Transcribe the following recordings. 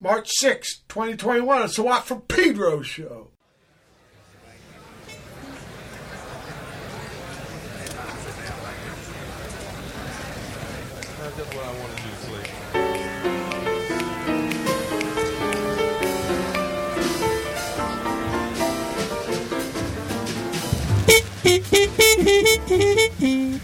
March 6, 2021. It's a Watt from Pedro show. That's what I want to do,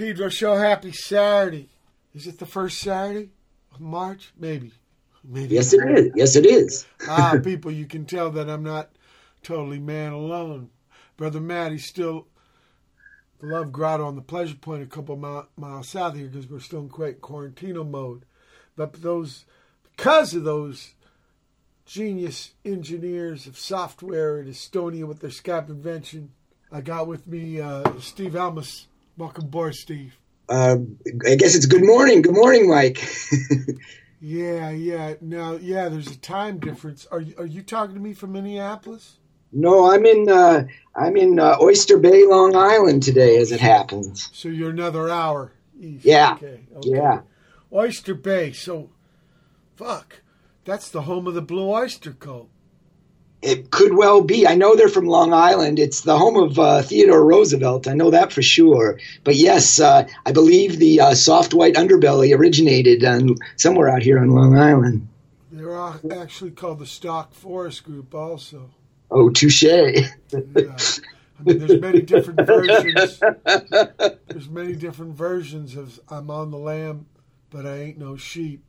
Pedro show. Happy Saturday. Is it the first Saturday of March? Maybe. Maybe. Yes, it is. Yes, it is. ah, people, you can tell that I'm not totally man alone. Brother Matt, he's still the Love Grotto on the Pleasure Point, a couple mile, miles south here, because we're still in quite quarantino mode. But those, because of those genius engineers of software at Estonia with their Skype invention, I got with me uh, Steve Almaas. Welcome aboard, Steve. Uh, I guess it's good morning. Good morning, Mike. Yeah, yeah. Now, yeah, there's a time difference. Are you, are you talking to me from Minneapolis? no, I'm in uh, I'm in uh, Oyster Bay, Long Island today, as it happens. So you're another hour east. Yeah, Okay. okay. Yeah. Oyster Bay. So, fuck. That's the home of the Blue Oyster Cult. It could well be. I know they're from Long Island. It's the home of uh, Theodore Roosevelt. I know that for sure. But yes, uh, I believe the uh, soft white underbelly originated on, somewhere out here on Long Island. They're actually called the Stalk-Forrest Group, also. Oh, touche. Yeah. I mean, there's many different versions. There's many different versions of I'm on the lamb, but I ain't no sheep.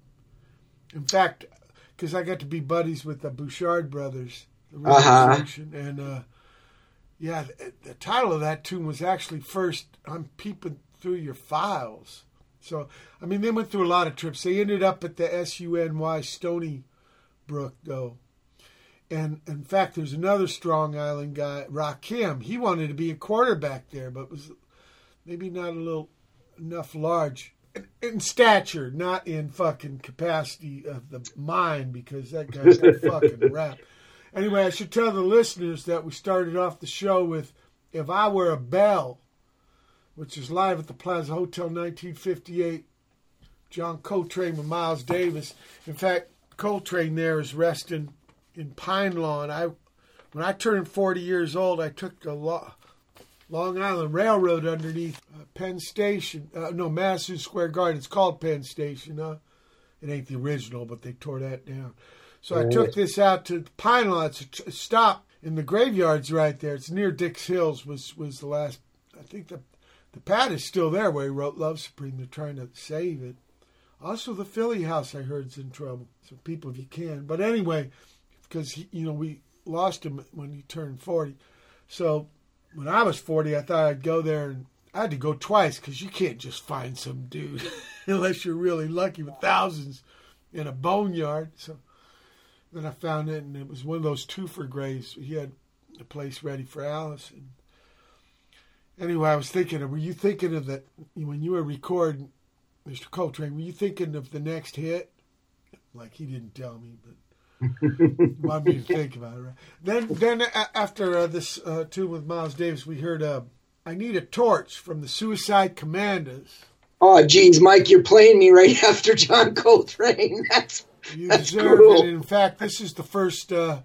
In fact, because I got to be buddies with the Bouchard brothers, the Uh-huh. and uh, yeah, the, the title of that tune was actually first. I'm peeping through your files. So I mean, they went through a lot of trips. They ended up at the S U N Y Stony Brook, though. And in fact, there's another Strong Island guy, Rakim. He wanted to be a quarterback there, but was maybe not a little enough large in, in stature, not in fucking capacity of the mind, because that guy's got fucking rap. Anyway, I should tell the listeners that we started off the show with "If I Were a Bell," which is live at the Plaza Hotel, 1958. John Coltrane with Miles Davis. In fact, Coltrane there is resting in Pine Lawn. I when I turned 40 years old, I took the Lo- Long Island Railroad underneath uh, Penn Station. Uh, no, Madison Square Garden. It's called Penn Station. Huh? It ain't the original, but they tore that down. So I took this out to Pine tr- stop in the graveyards right there. It's near Dix Hills. Was was the last. I think the the pad is still there where he wrote Love Supreme. They're trying to save it. Also, the Philly house I heard is in trouble. So people, if you can. But anyway, because he, you know we lost him when he turned forty. So when I was 40, I thought I'd go there and I had to go twice because you can't just find some dude unless you're really lucky with thousands in a boneyard. So then I found it, and it was one of those twofer graves. He had a place ready for Alice. And anyway, I was thinking, were you thinking of that when you were recording, Mr. Coltrane? Were you thinking of the next hit? Like he didn't tell me, but wanted me to think about it. Right? Then, then a- after uh, this uh, tune with Miles Davis, we heard uh, "I Need a Torch" from the Suicide Commandos. Oh, geez, Mike, you're playing me right after John Coltrane. That's You That's deserve it. In fact, this is the first uh,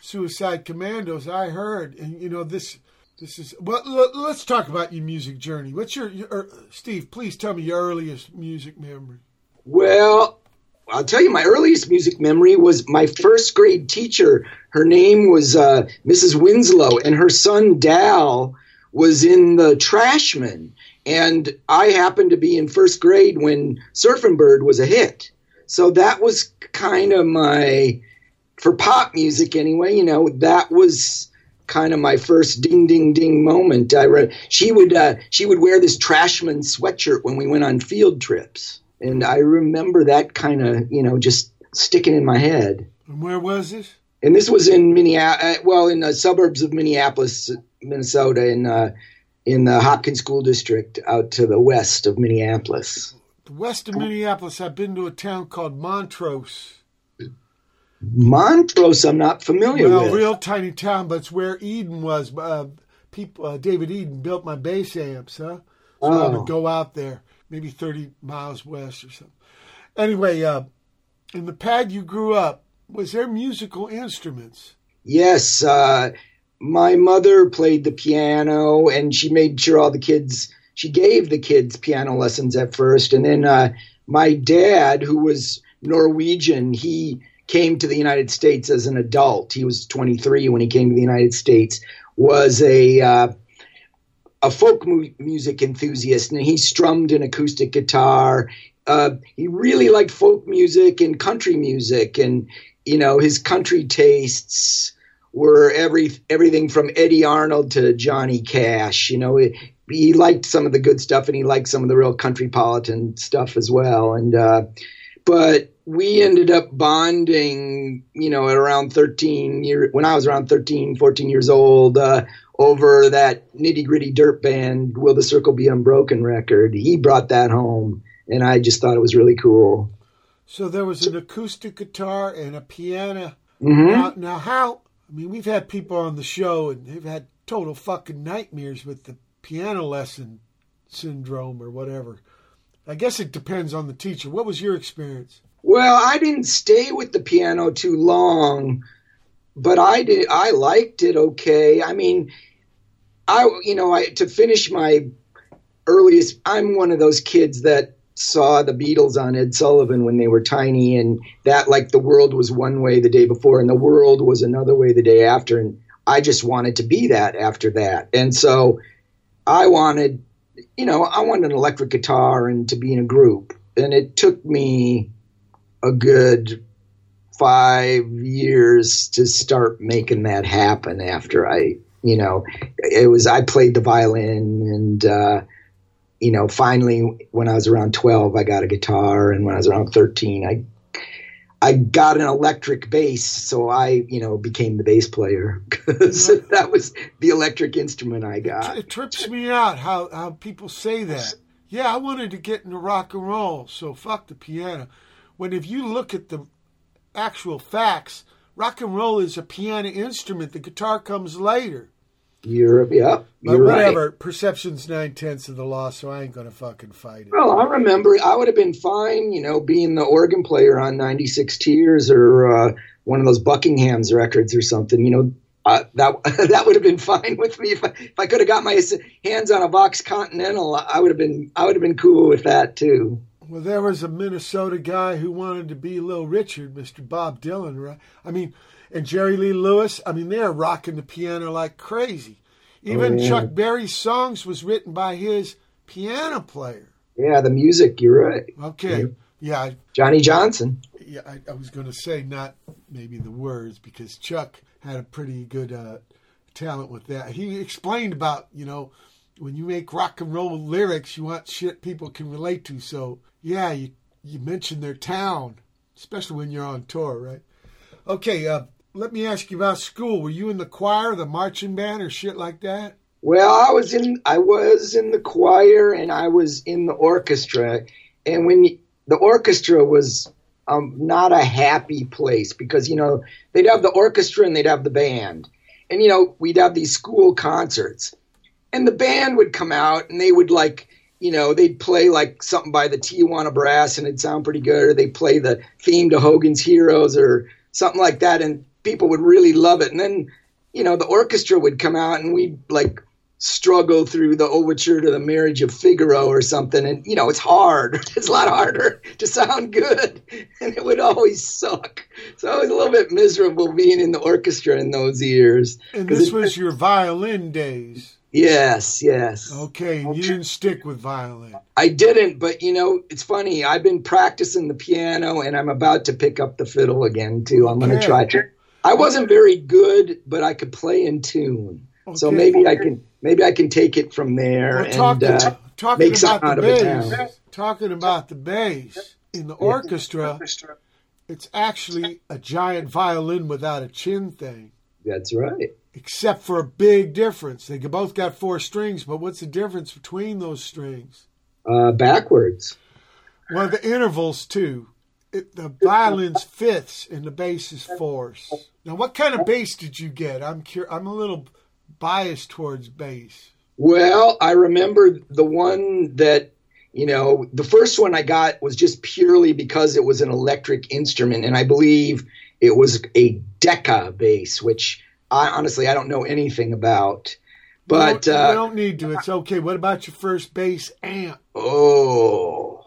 Suicide Commandos I heard, and you know this. This is well. Let, let's talk about your music journey. What's your, your er, Steve? Please tell me your earliest music memory. Well, I'll tell you, my earliest music memory was my first grade teacher. Her name was uh, Mrs. Winslow, and her son Dal was in the Trashmen. And I happened to be in first grade when Surfing Bird was a hit. So that was kind of my, for pop music anyway, you know, that was kind of my first ding ding ding moment. I read she would uh, she would wear this Trashman sweatshirt when we went on field trips, and I remember that kind of you know just sticking in my head. And where was this? And this was in Minneapolis, well, in the suburbs of Minneapolis, Minnesota, in uh, in the Hopkins School District, out to the west of Minneapolis. West of Minneapolis. I've been to a town called Montrose. Montrose, I'm not familiar Well, with. A real tiny town, but it's where Eden was. Uh, people, uh, David Eden built my bass amps, huh? So I Oh. would go out there, maybe thirty miles west or something. Anyway, uh, in the pad you grew up, was there musical instruments? Yes, uh, my mother played the piano, and she made sure all the kids. She gave the kids piano lessons at first, and then uh, my dad, who was Norwegian, he came to the United States as an adult. He was 23 when he came to the United States. Was a uh, a folk mu- music enthusiast, and he strummed an acoustic guitar. Uh, he really liked folk music and country music, and you know his country tastes were every everything from Eddy Arnold to Johnny Cash. You know, he, liked some of the good stuff, and he liked some of the real country politan stuff as well. And uh, but we ended up bonding, you know, at around 13 year when I was around 13, 14 years old, uh, over that nitty gritty dirt band, Will the Circle Be Unbroken record. He brought that home, and I just thought it was really cool. So there was an acoustic guitar and a piano. hmm Now, now, how? I mean, we've had people on the show and they've had total fucking nightmares with the piano lesson syndrome or whatever. I guess it depends on the teacher. What was your experience? Well, I didn't stay with the piano too long, but I did. I liked it okay. I mean, I you know, I to finish my earliest. I'm one of those kids that saw the Beatles on Ed Sullivan when they were tiny, and that like the world was one way the day before, and the world was another way the day after, and I just wanted to be that after that, and so I wanted, you know, I wanted an electric guitar and to be in a group, and it took me a good five years to start making that happen after I, you know, it was, I played the violin and, uh, you know, finally when I was around 12, I got a guitar. And when I was around 13, I, I got an electric bass. So I, you know, became the bass player because that was the electric instrument I got. It trips me out how, how people say that. Yeah, I wanted to get into rock and roll, so fuck the piano. When if you look at the actual facts, rock and roll is a piano instrument. The guitar comes later. You're, yeah, But you're right. whatever, perception's nine tenths of the law, so I ain't gonna fucking fight it. Well, I remember I would have been fine, you know, being the organ player on 96 Tears or uh, one of those Buckingham's records or something. You know, uh, that that would have been fine with me if I, if I could have got my hands on a Vox Continental. I would have been I would have been cool with that too. Well, there was a Minnesota guy who wanted to be Little Richard, Mr. Bob Dylan, right? I mean, and Jerry Lee Lewis. I mean, they're rocking the piano like crazy. Even Oh, yeah. Chuck Berry's songs was written by his piano player. Yeah, the music. You're right, Okay, yeah, I, Johnny Johnson. yeah. I, I was going to say not maybe the words because Chuck had a pretty good uh, talent with that. He explained about you know when you make rock and roll lyrics, you want shit people can relate to. So yeah, you you mention their town, especially when you're on tour, right? Okay, uh, let me ask you about school. Were you in the choir, the marching band, or shit like that? Well, I was in I was in the choir and I was in the orchestra, and when you, the orchestra was um, not a happy place because you know they'd have the orchestra and they'd have the band, and you know we'd have these school concerts, and the band would come out and they would like you know they'd play like something by the Tijuana Brass and it'd sound pretty good, or they'd play the theme to Hogan's Heroes or something like that, and people would really love it, and then you know the orchestra would come out and we'd like struggle through the overture to the marriage of Figaro or something. And, you know, it's hard. It's a lot harder to sound good. And it would always suck. So I was a little bit miserable being in the orchestra in those years. And this it- was your violin days. Yes, yes. Okay, you didn't stick with violin. I didn't, but, you know, it's funny. I've been practicing the piano and I'm about to pick up the fiddle again, too. I'm going to try try. I wasn't very good, but I could play in tune. So maybe I can maybe I can take it from there Well, and talking, uh, talking make about something out the of it now. talking about the bass in the orchestra, it's actually a giant violin without a chin thing, That's right. except for a big difference. They both got four strings, but what's the difference between those strings? Uh, backwards. Well, the intervals too. It, the violin's fifths and the bass is fourths. Now, what kind of bass did you get? I'm cur- I'm a little biased towards bass. Well, I remember the one that you know the first one I got was just purely because it was an electric instrument, and I believe it was a Decca bass, which I honestly I don't know anything about. But you don't, you uh, don't need to. It's okay. What about your first bass amp? Oh,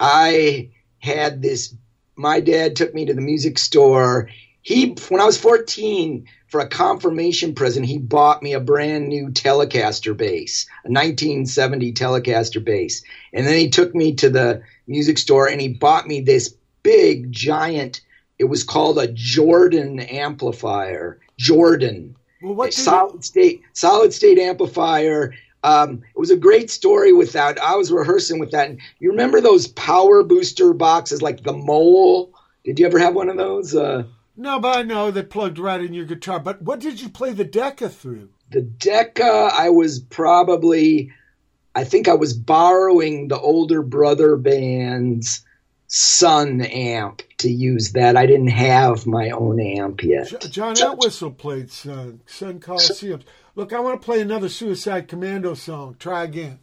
I had this. My dad took me to the music store. He, when I was 14, for a confirmation present, he bought me a brand new Telecaster bass, a 1970 Telecaster bass. And then he took me to the music store and he bought me this big, giant, it was called a Jordan amplifier. Jordan Well, what solid state solid state amplifier um, it was a great story with that i was rehearsing with that and you remember those power booster boxes like the mole did you ever have one of those uh, No, but I know they plugged right in your guitar. But what did you play the Decca through? the decca i was probably i think i was borrowing the older brother band's Sunn amp to use that i didn't have my own amp yet Jo- John Entwistle played Sunn, Sunn Coliseum. Look, I want to play another Suicide Commando song. Try again.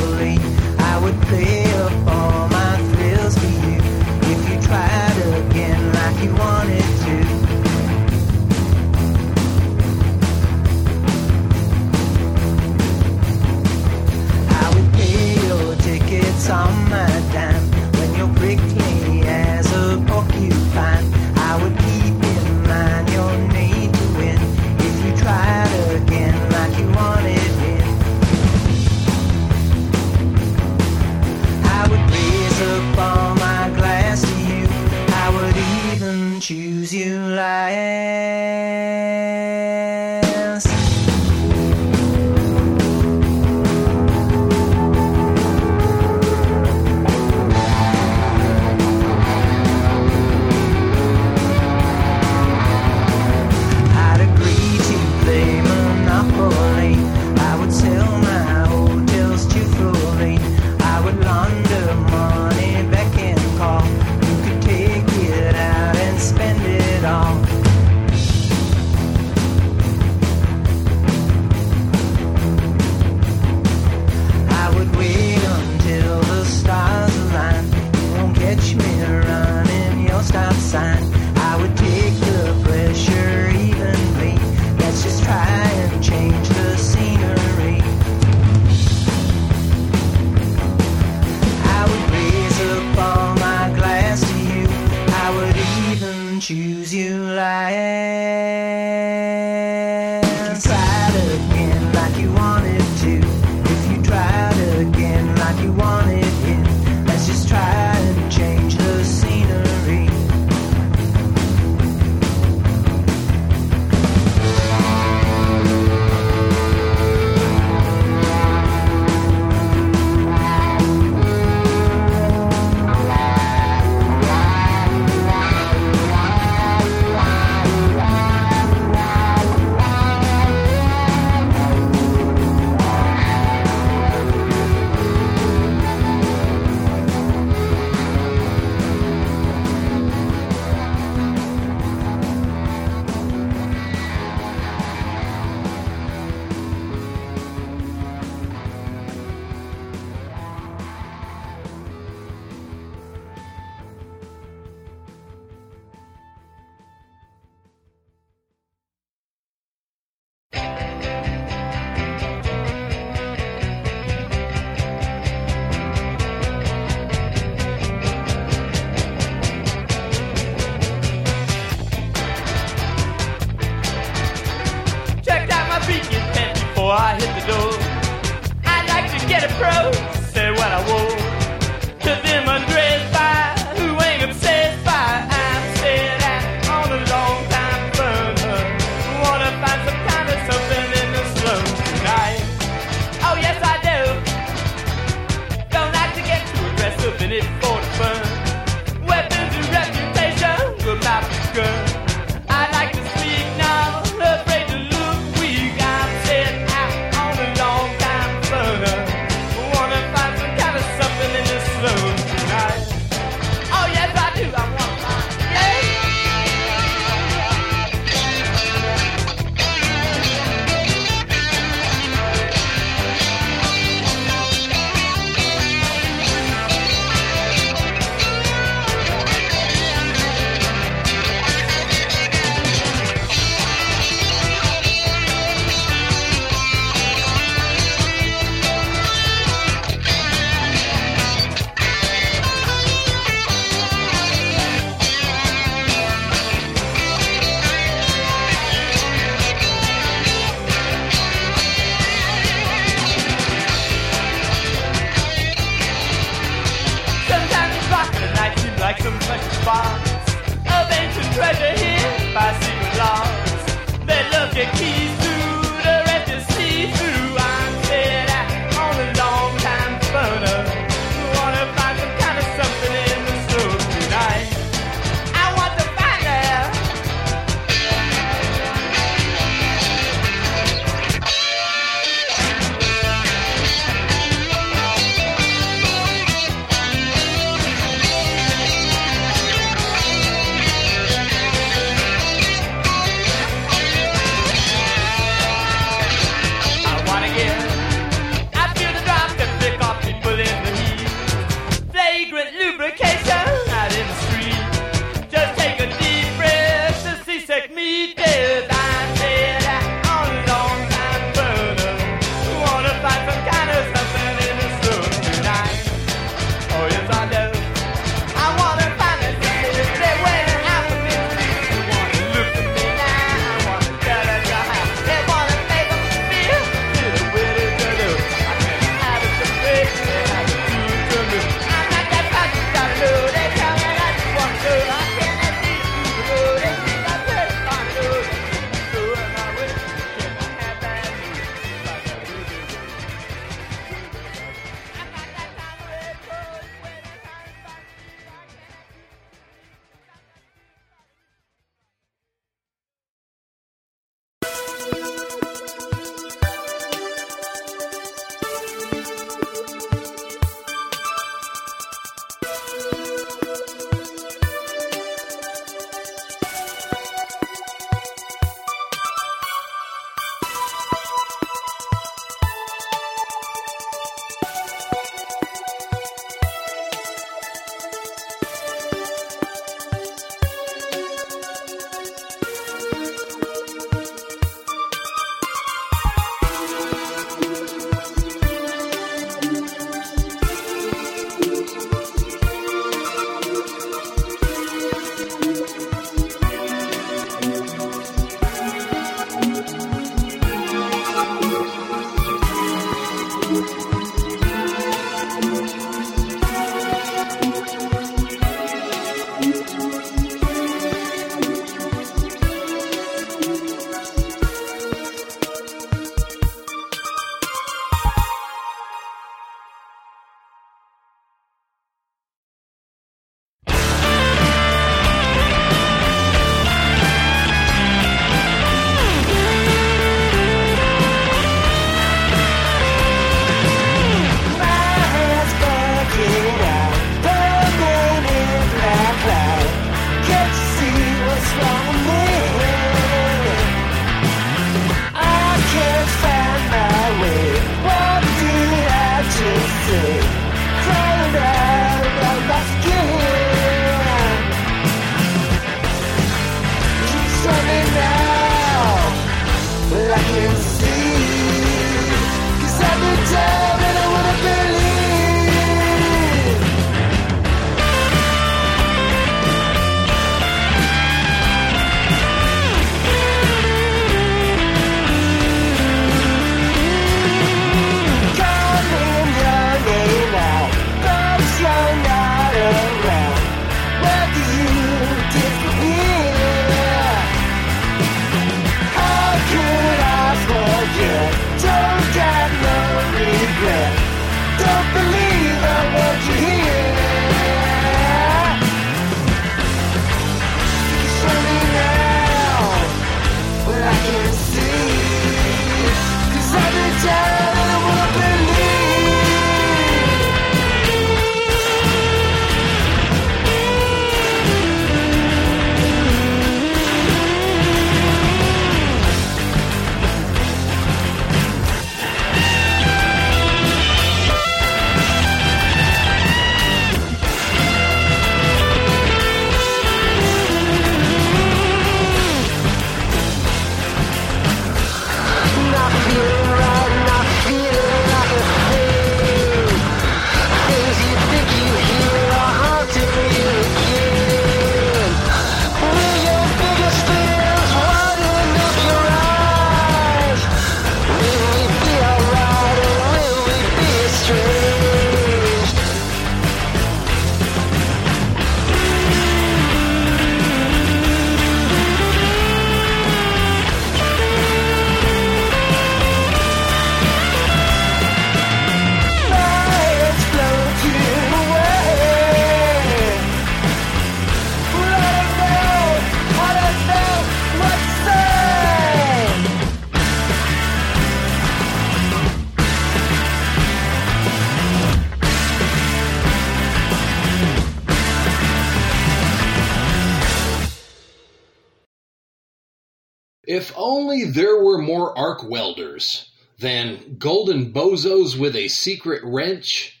Bozos with a secret wrench,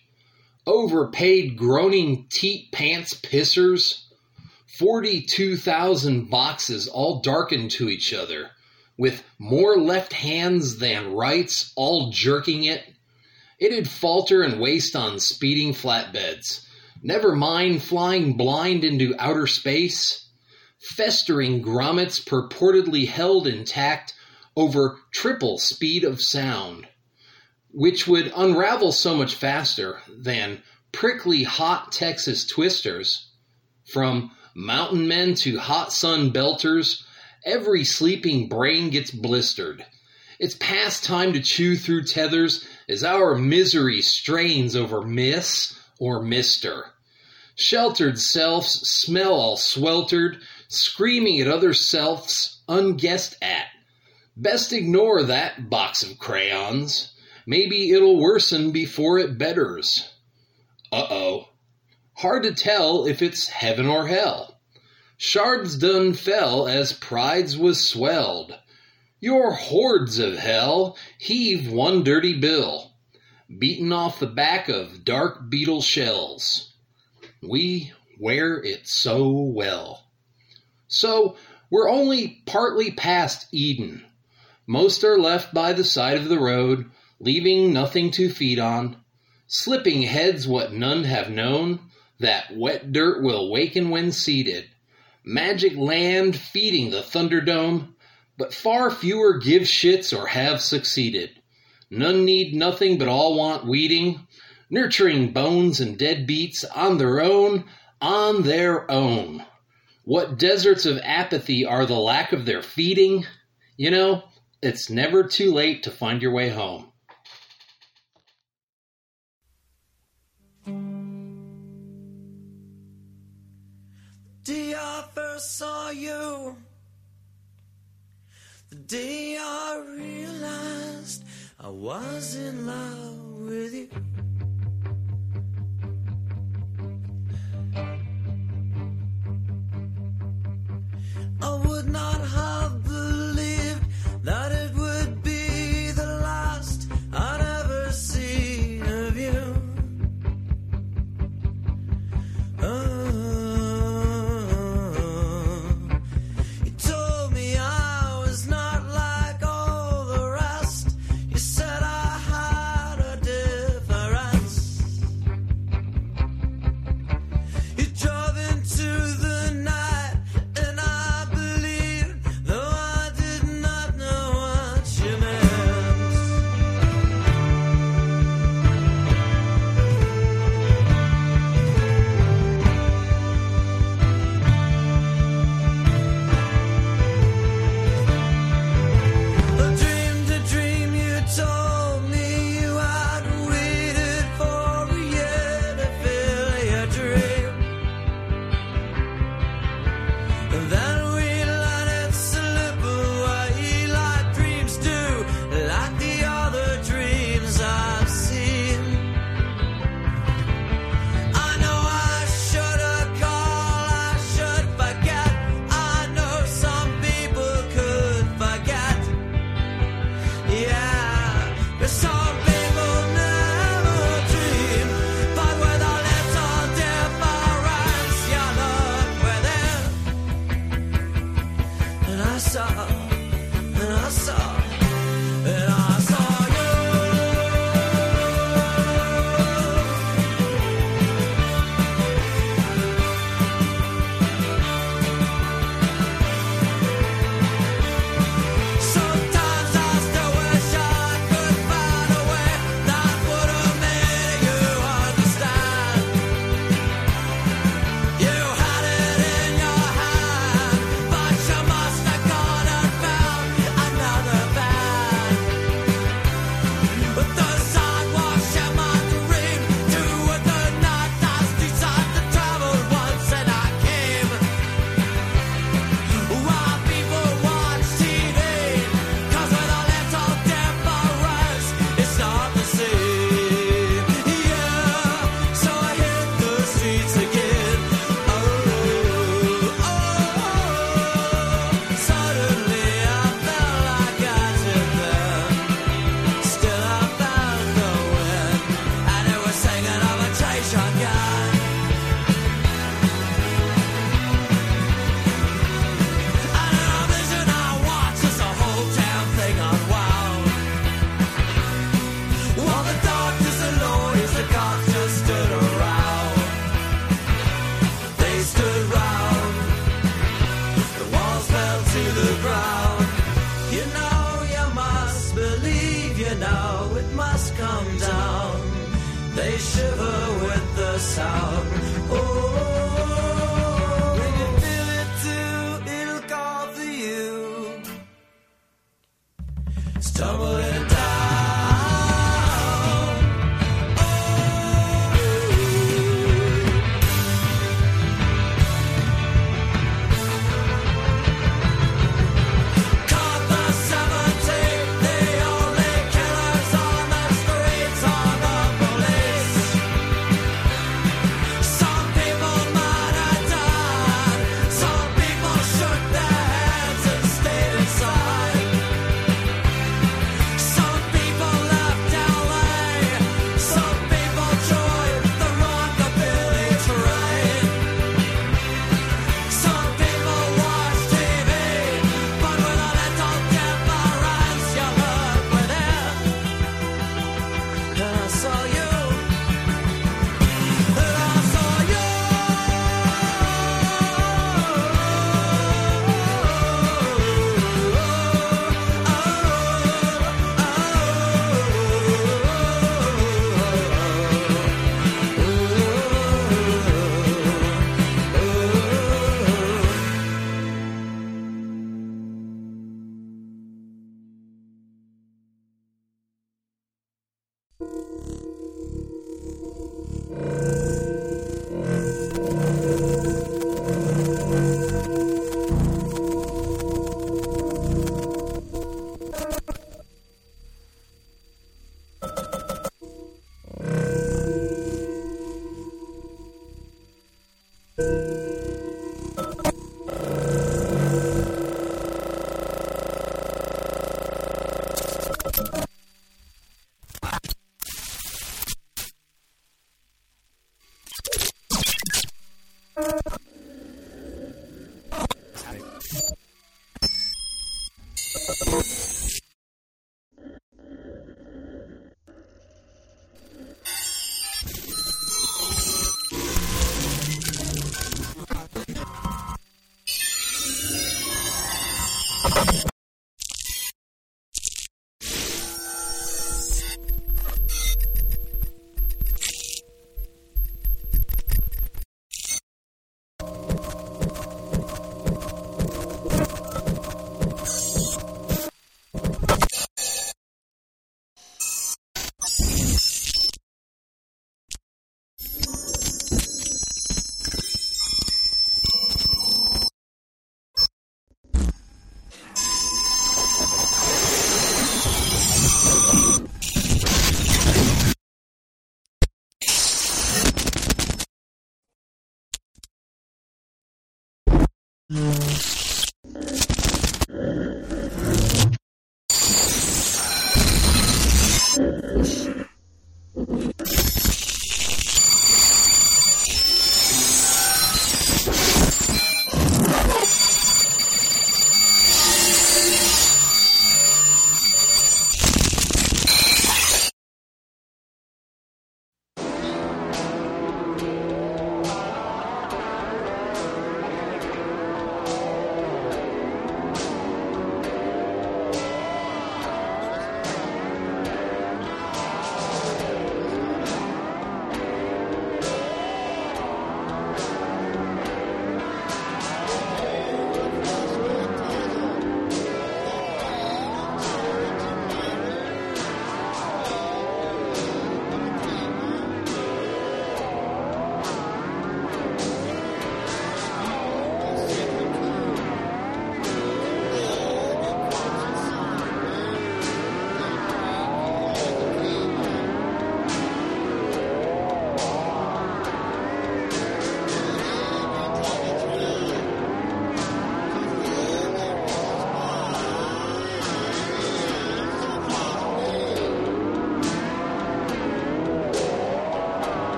overpaid groaning teat pants pissers, 42,000 boxes all darkened to each other, with more left hands than rights all jerking it. It'd falter and waste on speeding flatbeds. Never mind flying blind into outer space. Festering grommets purportedly held intact over triple speed of sound, which would unravel so much faster than prickly hot Texas twisters. From mountain men to hot sun belters, every sleeping brain gets blistered. It's past time to chew through tethers as our misery strains over Miss or Mister. Sheltered selves smell all sweltered, screaming at other selves unguessed at. Best ignore that box of crayons. Maybe it'll worsen before it betters. Uh oh. Hard to tell if it's heaven or hell. Shards done fell as prides was swelled. Your hordes of hell heave one dirty bill, beaten off the back of dark beetle shells. We wear it so well. So we're only partly past Eden. Most are left by the side of the road, leaving nothing to feed on. Slipping heads what none have known, that wet dirt will waken when seeded. Magic land feeding the Thunderdome, but far fewer give shits or have succeeded. None need nothing but all want weeding, nurturing bones and dead beats on their own, on their own. What deserts of apathy are the lack of their feeding? You know, it's never too late to find your way home. First saw you, the day I realized I was in love with you. I would not have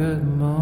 Good morning.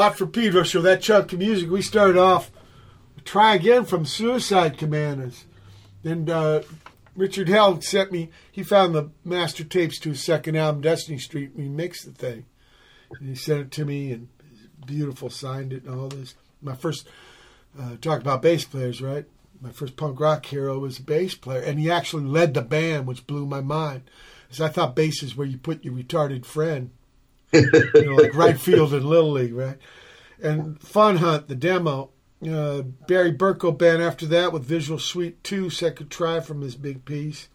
Watt from Pedro Show, that chunk of music, we started off Try Again from Suicide Commandos. And uh, Richard Hell sent me, he found the master tapes to his second album, Destiny Street, he mixed the thing. And he sent it to me, and beautiful, signed it and all this. My first, uh, talk about bass players, right? My first punk rock hero was a bass player, and he actually led the band, which blew my mind. Because I thought bass is where you put your retarded friend you know, like right field in Little League, right? And Fun Hunt, the demo. Uh, Barry Berko band after that with Visual Suite 2, second try from his big piece.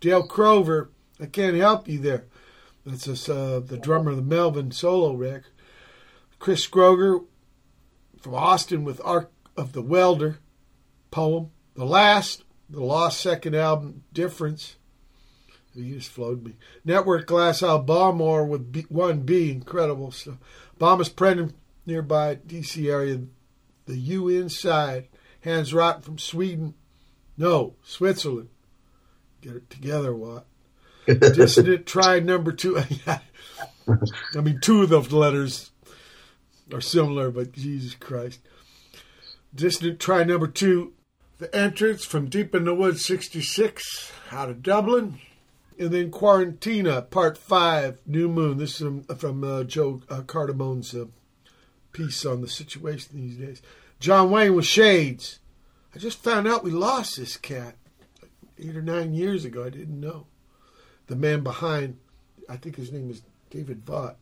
Dale Crover, I can't help you there. That's just, uh, the drummer of the Melvin solo record. Chris Scroger from Austin with Arc of the Welder poem. The last, the lost second album, Difference. He just flowed me. Network Glass Balmore with B, 1B, incredible stuff. Bomis Prendin nearby DC area. The U inside. Hans Rotten from Sweden. No, Switzerland. Get it together, Watt. Dissonant try number two. I mean, two of the letters are similar, but Jesus Christ. Dissonant try number two. The entrance from Deep in the Woods 66 out of Dublin. And then Quarentina, Part 5, New Moon. This is from, from uh, Joe uh, Cardamone's uh, piece on the situation these days. Jon Wayne with Shades. I just found out we lost this cat eight or nine years ago. I didn't know. The man behind, I think his name is David Vaught.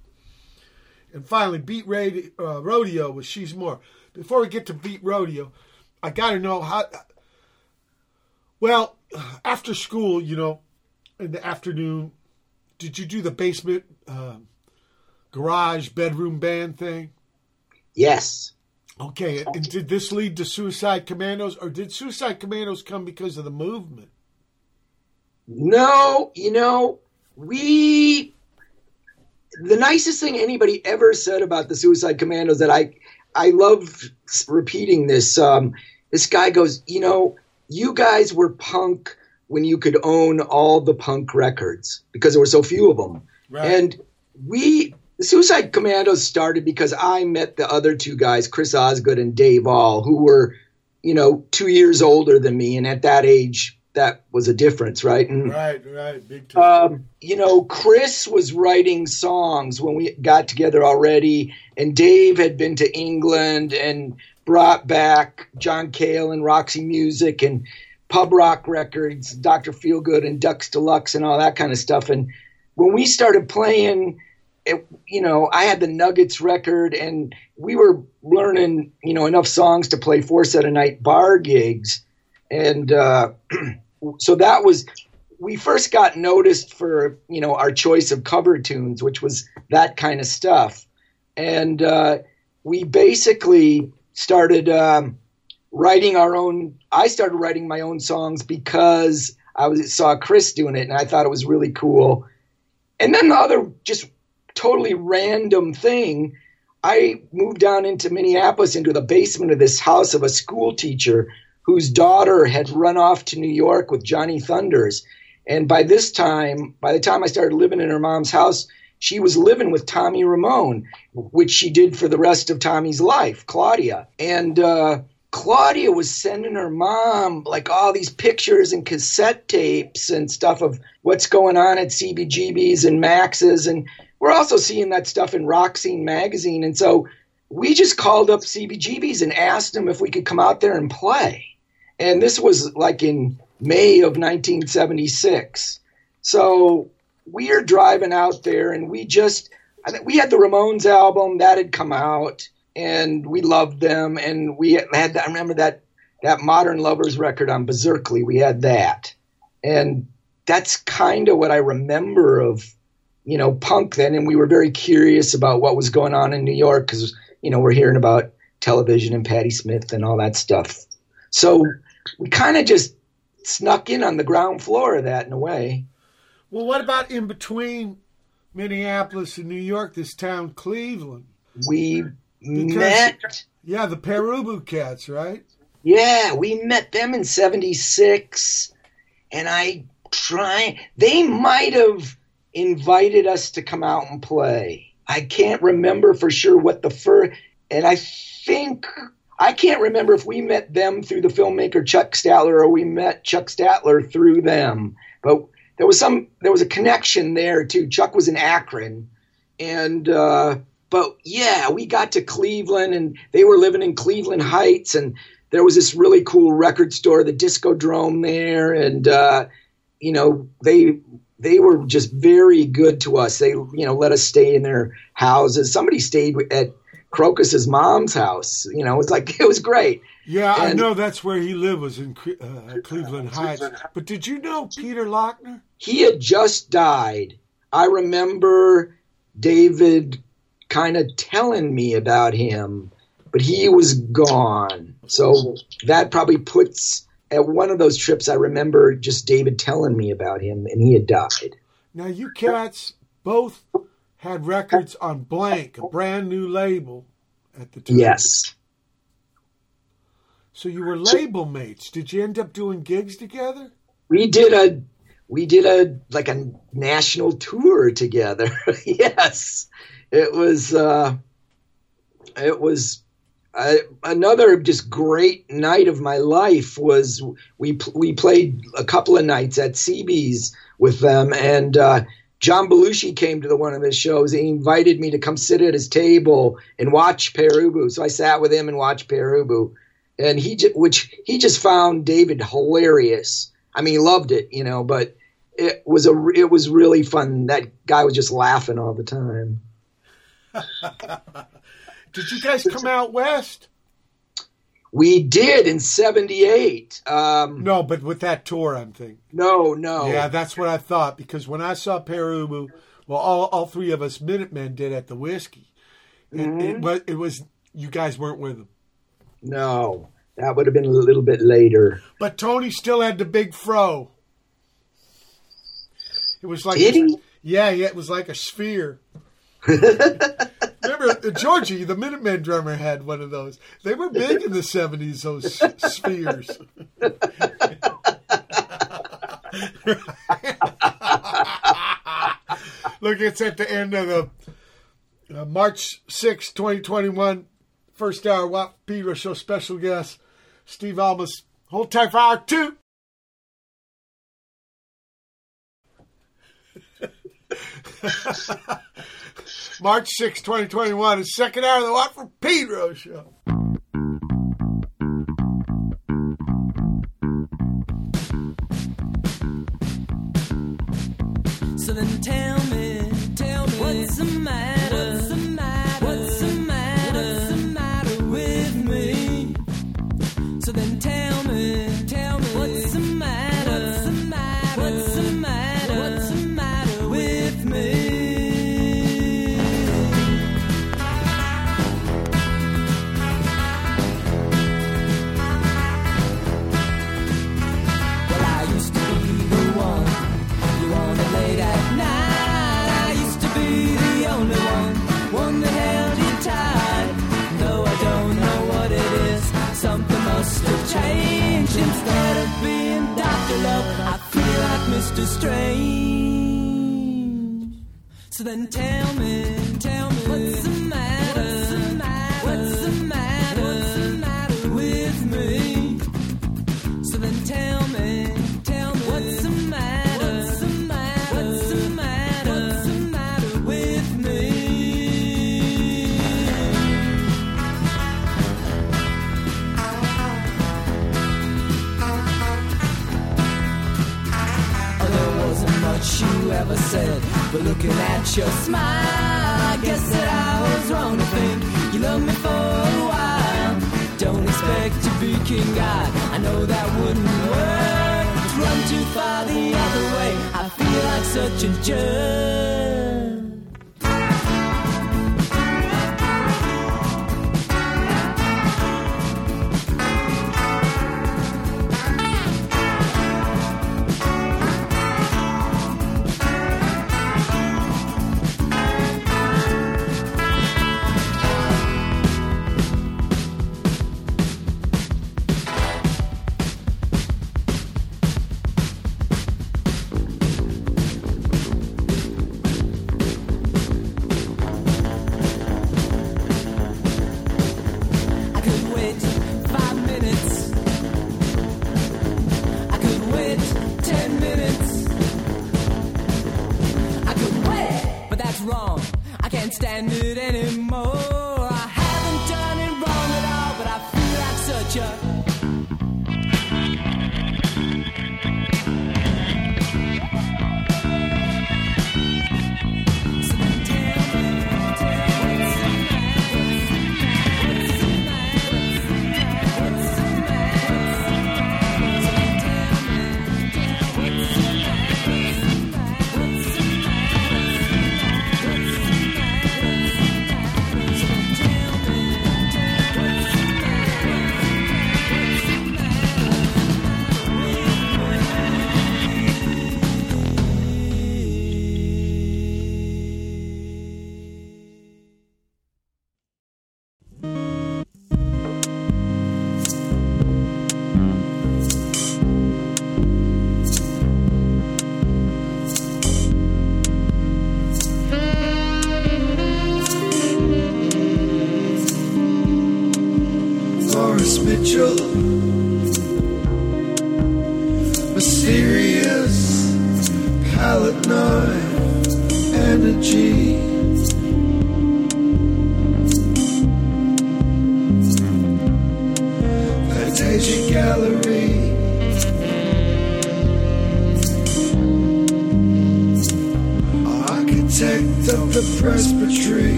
And finally, Beat Radio, uh, Rodeo with She's More. Before we get to Beat Rodeo, I got to know how. Well, after school, you know, in the afternoon, did you do the basement, um, garage, bedroom band thing? Yes. Okay, and did this lead to Suicide Commandos, or did Suicide Commandos come because of the movement? No, you know, we. The nicest thing anybody ever said about the Suicide Commandos that I, I love repeating this. Um, this guy goes, you know, you guys were punk when you could own all the punk records because there were so few of them. Right. And we, Suicide Commandos started because I met the other two guys, Chris Osgood and Dave Ahl, who were, you know, two years older than me. And at that age, that was a difference, right? And, Right, right, big time. um, you know, Chris was writing songs when we got together already, and Dave had been to England and brought back John Cale and Roxy Music and pub rock records, Dr. Feelgood and Ducks Deluxe and all that kind of stuff. And when we started playing, it, you know, I had the Nuggets record, and we were learning, you know, enough songs to play four set a night bar gigs, and uh, so that was we first got noticed for you know our choice of cover tunes, which was that kind of stuff, and uh, we basically started um, writing our own. I started writing my own songs because I was saw Chris doing it, and I thought it was really cool. And then the other just totally random thing, I moved down into Minneapolis into the basement of this house of a school teacher whose daughter had run off to New York with Johnny Thunders. And by this time, by the time I started living in her mom's house, she was living with Tommy Ramone, which she did for the rest of Tommy's life, Claudia. And uh, Claudia was sending her mom like all these pictures and cassette tapes and stuff of what's going on at CBGB's and Max's. And we're also seeing that stuff in Rock Scene magazine. And so we just called up CBGB's and asked them if we could come out there and play. And this was like in May of 1976. So we are driving out there and we just, I think we had the Ramones album that had come out and we loved them. And we had, I remember that, that Modern Lovers record on Beserkley. We had that. And that's kind of what I remember of, you know, punk then. And we were very curious about what was going on in New York because, you know, we're hearing about television and Patti Smith and all that stuff. So we kind of just snuck in on the ground floor of that in a way. Well, what about in between Minneapolis and New York, this town, Cleveland? We Because- met, Yeah, the Pere Ubu Cats, right? yeah, we met them in 76. And I try, they might have invited us to come out and play. I can't remember for sure what the first, and I think I can't remember if we met them through the filmmaker Chuck Statler or we met Chuck Statler through them. But there was some there was a connection there too. Chuck was in Akron, and uh, but yeah, we got to Cleveland, and they were living in Cleveland Heights, and there was this really cool record store, the Discodrome there, and uh, you know they they were just very good to us. They you know let us stay in their houses. Somebody stayed at Crocus's mom's house. You know, it was like it was great. Yeah, I know that's where he lived was in uh, Cleveland Heights. But did you know Peter Laughner? he had just died. I remember David kind of telling me about him, but he was gone. So that probably puts at one of those trips. I remember just David telling me about him, and he had died. Now you cats both had records on Blank, a brand new label at the time. Yes, So you were label mates. Did you end up doing gigs together? we did a we did a like a national tour together. yes, it was uh, it was uh, another just great night of my life. Was we we played a couple of nights at CB's with them, and uh, John Belushi came to the one of his shows. He invited me to come sit at his table and watch Pere Ubu. So I sat with him and watched Pere Ubu, and he ju- which he just found David hilarious. I mean, he loved it, you know, but it was a it was really fun. That guy was just laughing all the time. Did you guys come out west? We did in '78. Um, No, but with that tour, I'm thinking. no, no. Yeah, that's what I thought because when I saw Pere Ubu, well, all, all three of us Minutemen did at the whiskey, and it was it was you guys weren't with them, no. That would have been a little bit later. but Tony still had the big fro. It was like Did he? yeah, yeah, it was like a sphere. Remember, Georgie, the Minutemen drummer, had one of those. They were big in the '70s. Those spheres. Look, it's at the end of the uh, March 6, 2021, first hour Wap Pedro Show special guest, Steve Almaas. Hold tight for hour two. March 6, 2021, is second hour of the Watt from Pedro show. Strange. So then tell but looking at your smile, I guess that I was wrong to think you loved me for a while. Don't expect to be king God, I know that wouldn't work. To run too far the other way, I feel like such a jerk.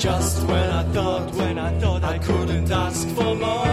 Just when I thought, when I thought I couldn't ask for more.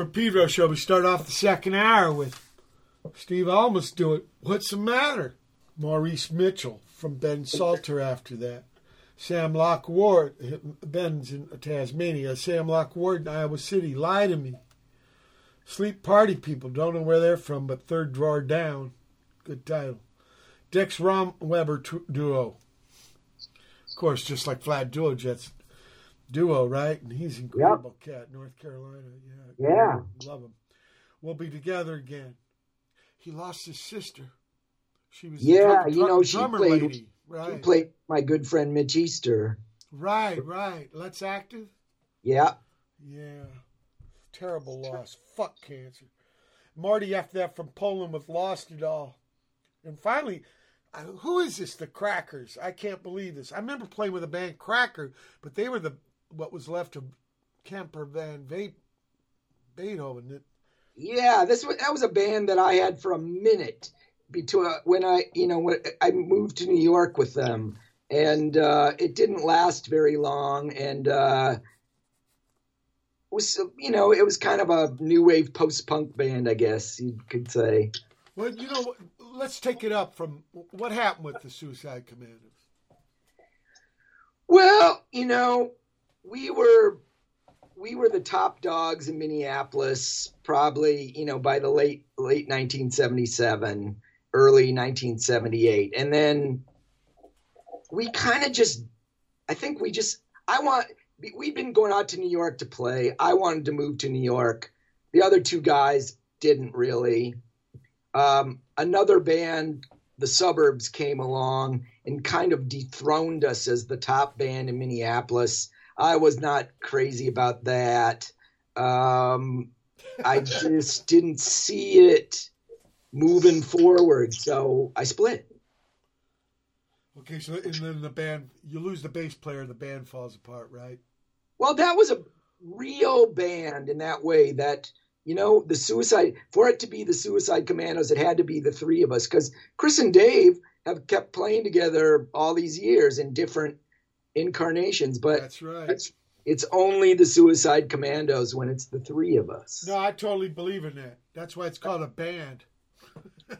For Pedro show. We start off the second hour with Steve Almaas do it. What's the matter? Maurice Mitchell from Ben Salter after that. Sam Locke Ward, Ben's in Tasmania. Sam Locke Ward in Iowa City. Lie to me. Sleep Party People. Don't know where they're from, but third drawer down. Good title. Dex Romweber duo. Of course, just like Flat Duo Jets duo, right? And he's an incredible cat, North Carolina. Yeah, Yeah. love him. We'll be together again. He lost his sister. She was Yeah, the you know, she played- lady. Right, played my good friend Mitch Easter. right, right. Let's active. Yeah. Yeah. Terrible loss. Fuck cancer. Mordy after that from Poland with Lost It All. And finally, who is this? The Crackers. I can't believe this. I remember playing with a band Cracker, but they were the what was left of Camper Van Va- Beethoven. It- Yeah, this was that was a band that I had for a minute between when I, you know, when I moved to New York with them, and uh, it didn't last very long, and uh, it was, you know, it was kind of a new wave post punk band, I guess you could say. Well, you know, let's take it up from what happened with the Suicide Commandos. Well, you know, we were we were the top dogs in Minneapolis probably, you know, by the late late 1977, early 1978. And then we kind of just I think we just I want we've been going out to New York to play. I wanted to move to New York. The other two guys didn't really. Um, another band, the Suburbs, came along and kind of dethroned us as the top band in Minneapolis. I was not crazy about that. Um, I just didn't see it moving forward, so I split. Okay, so and then the band, you lose the bass player, the band falls apart, right? Well, that was a real band in that way that you know the suicide for it to be the suicide commandos it had to be the three of us because chris and dave have kept playing together all these years in different incarnations but That's right. it's it's only the suicide commandos when it's the three of us No, I totally believe in that. That's why it's called a band.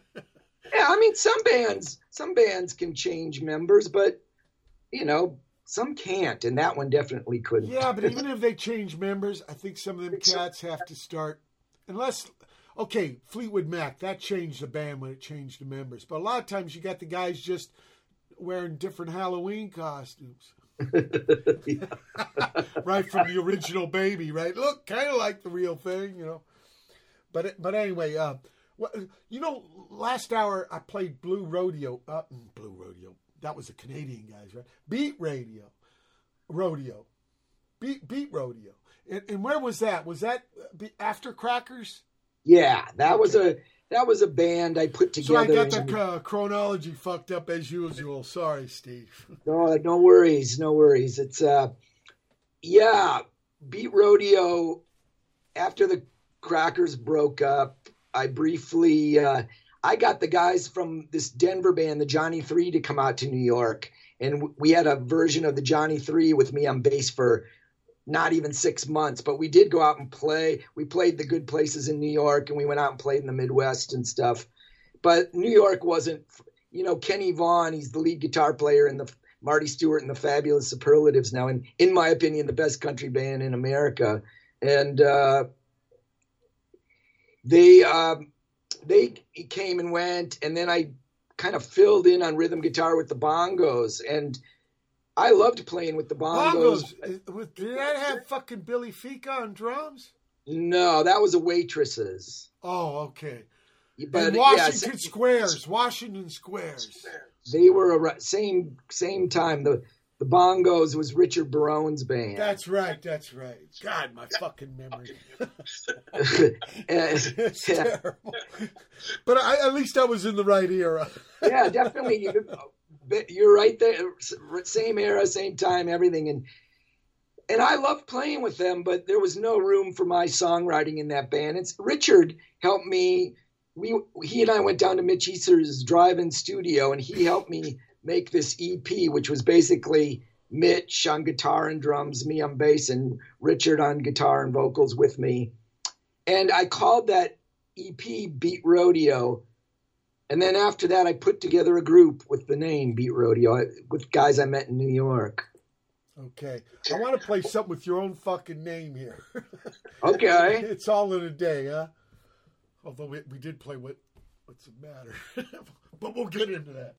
yeah i mean some bands some bands can change members but you know some can't and that one definitely couldn't Yeah, but even if they change members, I think some of them cats have to start, unless, okay, Fleetwood Mac, that changed the band when it changed the members. But a lot of times you got the guys just wearing different Halloween costumes. right from the original baby, right? Look, kind of like the real thing, you know. But but anyway, uh, you know, last hour I played Blue Rodeo. Uh, mm, Blue Rodeo. That was the Canadian guys, right? Beat Radio, Rodeo, Beat Beat Rodeo. And, and where was that? Was that uh, after Crackers? yeah that was a that was a band i put together. So I got the uh, chronology fucked up as usual. Sorry, Steve. No, no worries, no worries. It's uh, yeah, beat rodeo. After the Crackers broke up, I briefly uh, I got the guys from this Denver band, the Johnny Three, to come out to New York, and we had a version of the Johnny Three with me on bass for not even six months. But we did go out and play. We played the good places in New York, and we went out and played in the Midwest and stuff. But New York wasn't, you know, Kenny Vaughn. He's the lead guitar player in the Marty Stuart and the Fabulous Superlatives now, and in my opinion, the best country band in America. And uh, they um, they came and went, and then I kind of filled in on rhythm guitar with the bongos, and I loved playing with the bongos. Bongos. with- Did that have fucking Billy Ficca on drums? No, that was a waitresses. Oh, okay. But and yeah, Washington Squares. Washington Squares. they were around, same same time. The the bongos was Richard Barone's band. That's right. That's right. God, my fucking memory. It's terrible. But I, at least I was in the right era. yeah, definitely. You, you're right there. Same era, same time, everything, and and I loved playing with them. But there was no room for my songwriting in that band. It's Richard helped me. We he and I went down to Mitch Easter's drive-in studio, and he helped me make this EP, which was basically Mitch on guitar and drums, me on bass, and Richard on guitar and vocals with me. and I called that EP Beat Rodeo. And then after that, I put together a group with the name Beat Rodeo with guys I met in New York. Okay. I want to play something with your own fucking name here. Okay. it's all in a day, huh? Although we, we did play what what's the matter. but we'll get into that.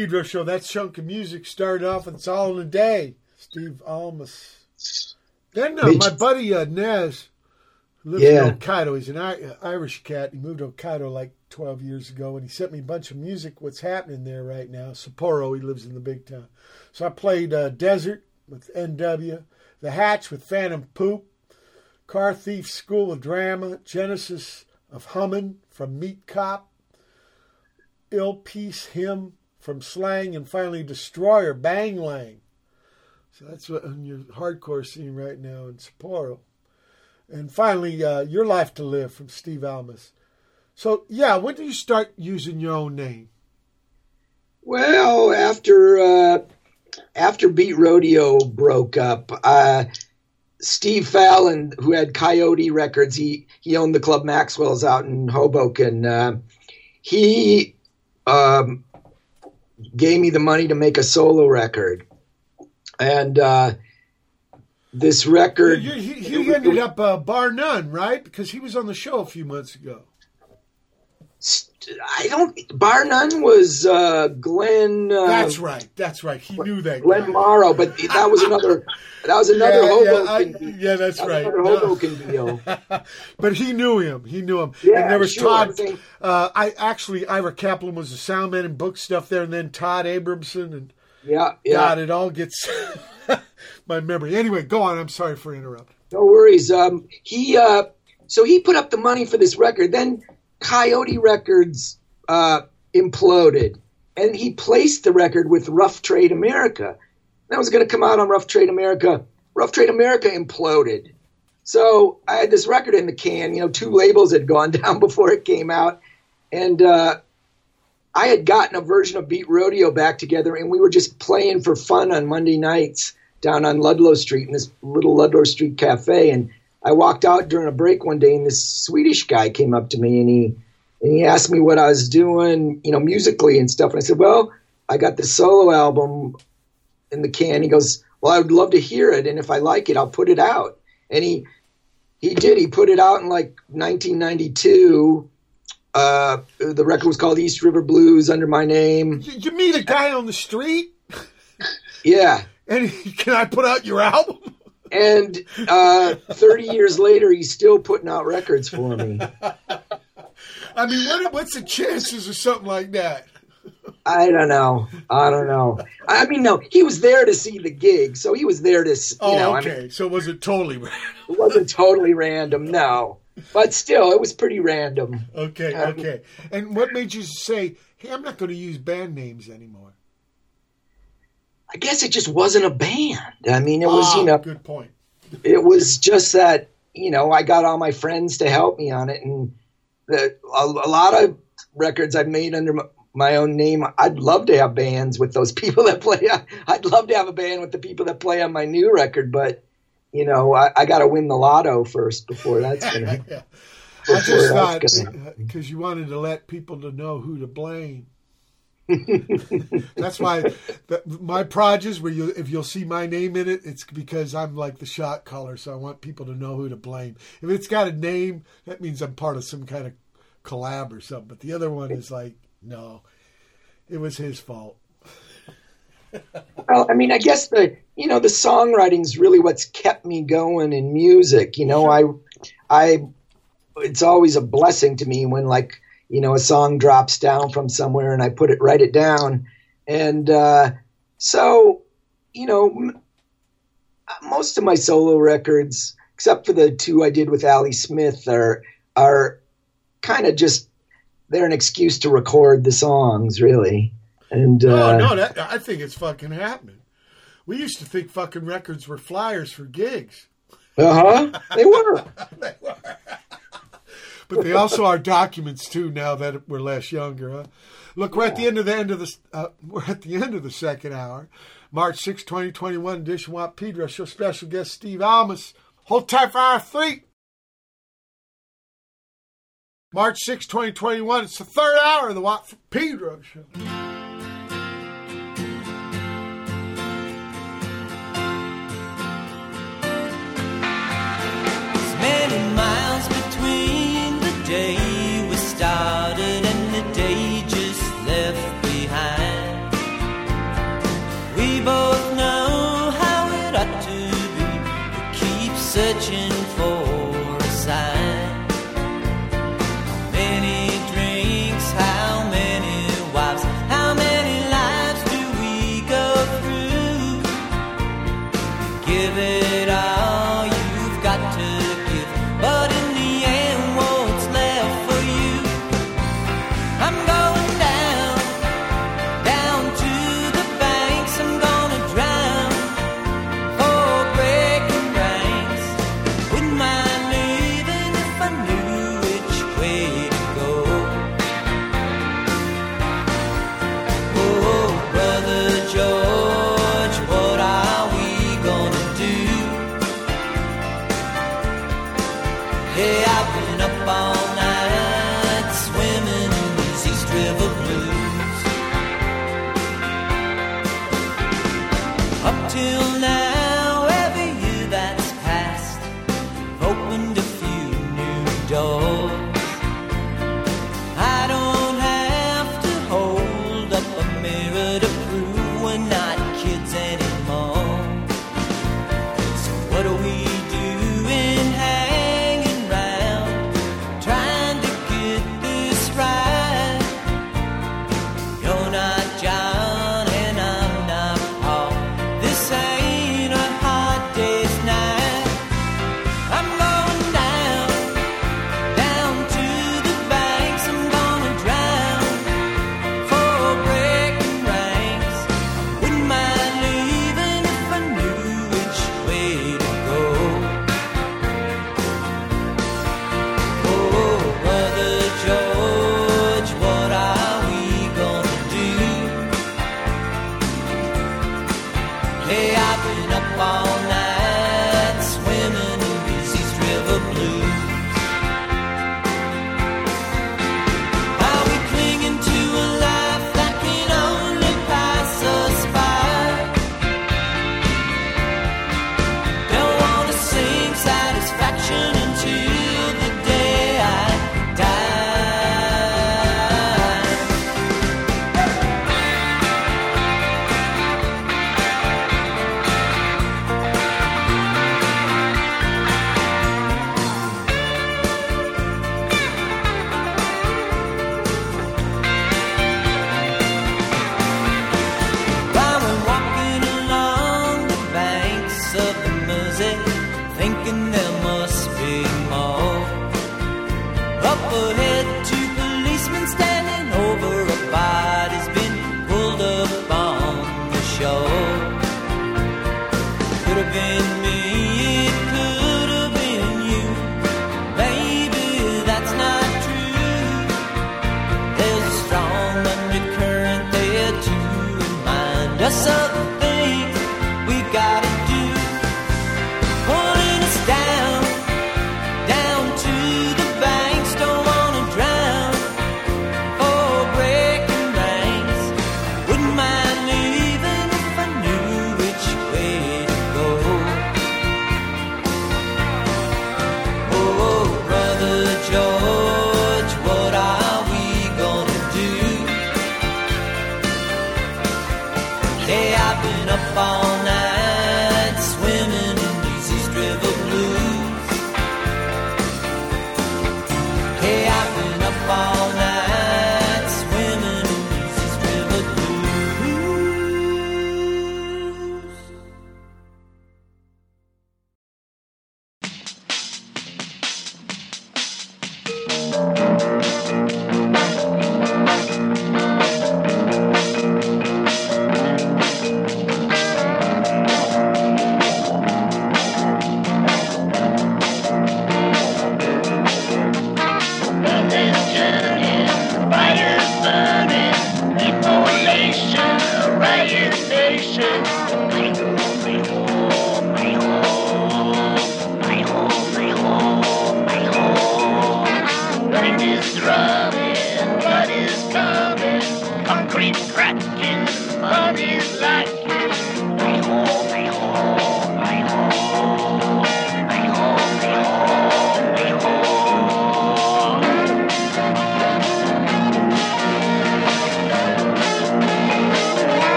Pedro show. That chunk of music started off. And it's all in a day. Steve Almaas. Then uh, my buddy uh, Nez lives Yeah. in Hokkaido. He's an I- Irish cat. He moved to Hokkaido like 12 years ago, and he sent me a bunch of music. What's happening there right now? Sapporo. He lives in the big town. So I played uh, Desert with NW, The Hatch with Phantom Poop, Car Thief School of Drama, Genesis of Hummin' from Meat Cop, Ill Peace Hymn from Slang, and finally Destroyer Banglang. So that's what on your hardcore scene right now in Sapporo. And finally, uh, Your Life to Live from Steve Almaas. So, yeah, when did you start using your own name? Well, after uh, after Beat Rodeo broke up, uh, Steve Fallon, who had Coyote Records, he he owned the club Maxwell's out in Hoboken. Uh, he um, gave me the money to make a solo record, and uh, this record. You, you, he ended up uh, bar none, right? Because he was on the show a few months ago. I don't. Bar none was uh, Glenn. Uh, That's right. That's right. He knew that. Glenn guy. Morrow, but that was another. That was another Yeah, Hoboken. yeah, I- yeah, that's That right. Another No. Hoboken deal. but he knew him. He knew him. Yeah, and there was sure. Todd. Same. Uh, I actually Ira Kaplan was the sound man and book stuff there, and then Todd Abramson and Yeah, yeah. God, it all gets my memory. Anyway, go on. I'm sorry for interrupting. No worries. Um, he uh, so he put up the money for this record. Then Coyote Records uh, imploded, and he placed the record with Rough Trade America. That was going to come out on Rough Trade America. Rough Trade America imploded. So I had this record in the can. You know, two labels had gone down before it came out, and uh, I had gotten a version of Beat Rodeo back together, and we were just playing for fun on Monday nights down on Ludlow Street in this little Ludlow Street cafe. And I walked out during a break one day, and this Swedish guy came up to me, and he and he asked me what I was doing, you know, musically and stuff. And I said, "Well, I got this solo album in the can." He goes, "Well, I would love to hear it, and if I like it, I'll put it out." And he he did. He put it out in like 1992. Uh, the record was called East River Blues under my name. You, you meet a guy on the street, Yeah. and he, can I put out your album? And uh, 30 years later, he's still putting out records for me. I mean, what, what's the chances of something like that? I don't know. I don't know. I mean, no, he was there to see the gig, so he was there to, you Oh, know, I okay. mean, so it was it totally random? it wasn't totally random, no. But still, it was pretty random. Okay, okay. And what made you say, "Hey, I'm not going to use band names anymore"? I guess it just wasn't a band. I mean, it was, Ah, you know, good point. it was just that you know I got all my friends to help me on it, and the, a, a lot of records I've made under my, my own name. I'd love to have bands with those people that play. I'd love to have a band with the people that play on my new record, but you know I, I got to win the lotto first before that's gonna. Yeah. before I just thought because you wanted to let people to know who to blame. That's why the, my projects where you if you'll see my name in it, it's because I'm like the shot caller, so I want people to know who to blame. If it's got a name, that means I'm part of some kind of collab or something. But the other one is like, no, it was his fault. Well, I mean, I guess the you know the songwriting's really what's kept me going in music. You know, I I it's always a blessing to me when like you know, a song drops down from somewhere and I put it, write it down. And uh, so, you know, m- most of my solo records, except for the two I did with Ali Smith, are, are kind of just, they're an excuse to record the songs, really. And uh, oh, no, that, I think it's fucking happening. We used to think fucking records were flyers for gigs. Uh huh. They were. they were but they also are documents too. Now that we're less younger, huh? Look, we're yeah. at the end of the end of the uh, we're at the end of the second hour. March 6, 2021, Dishwap Pedro show special guest Steve Almaas. Hold tight for our three. March 6, 2021, it's the third hour of the Watt Pedro show.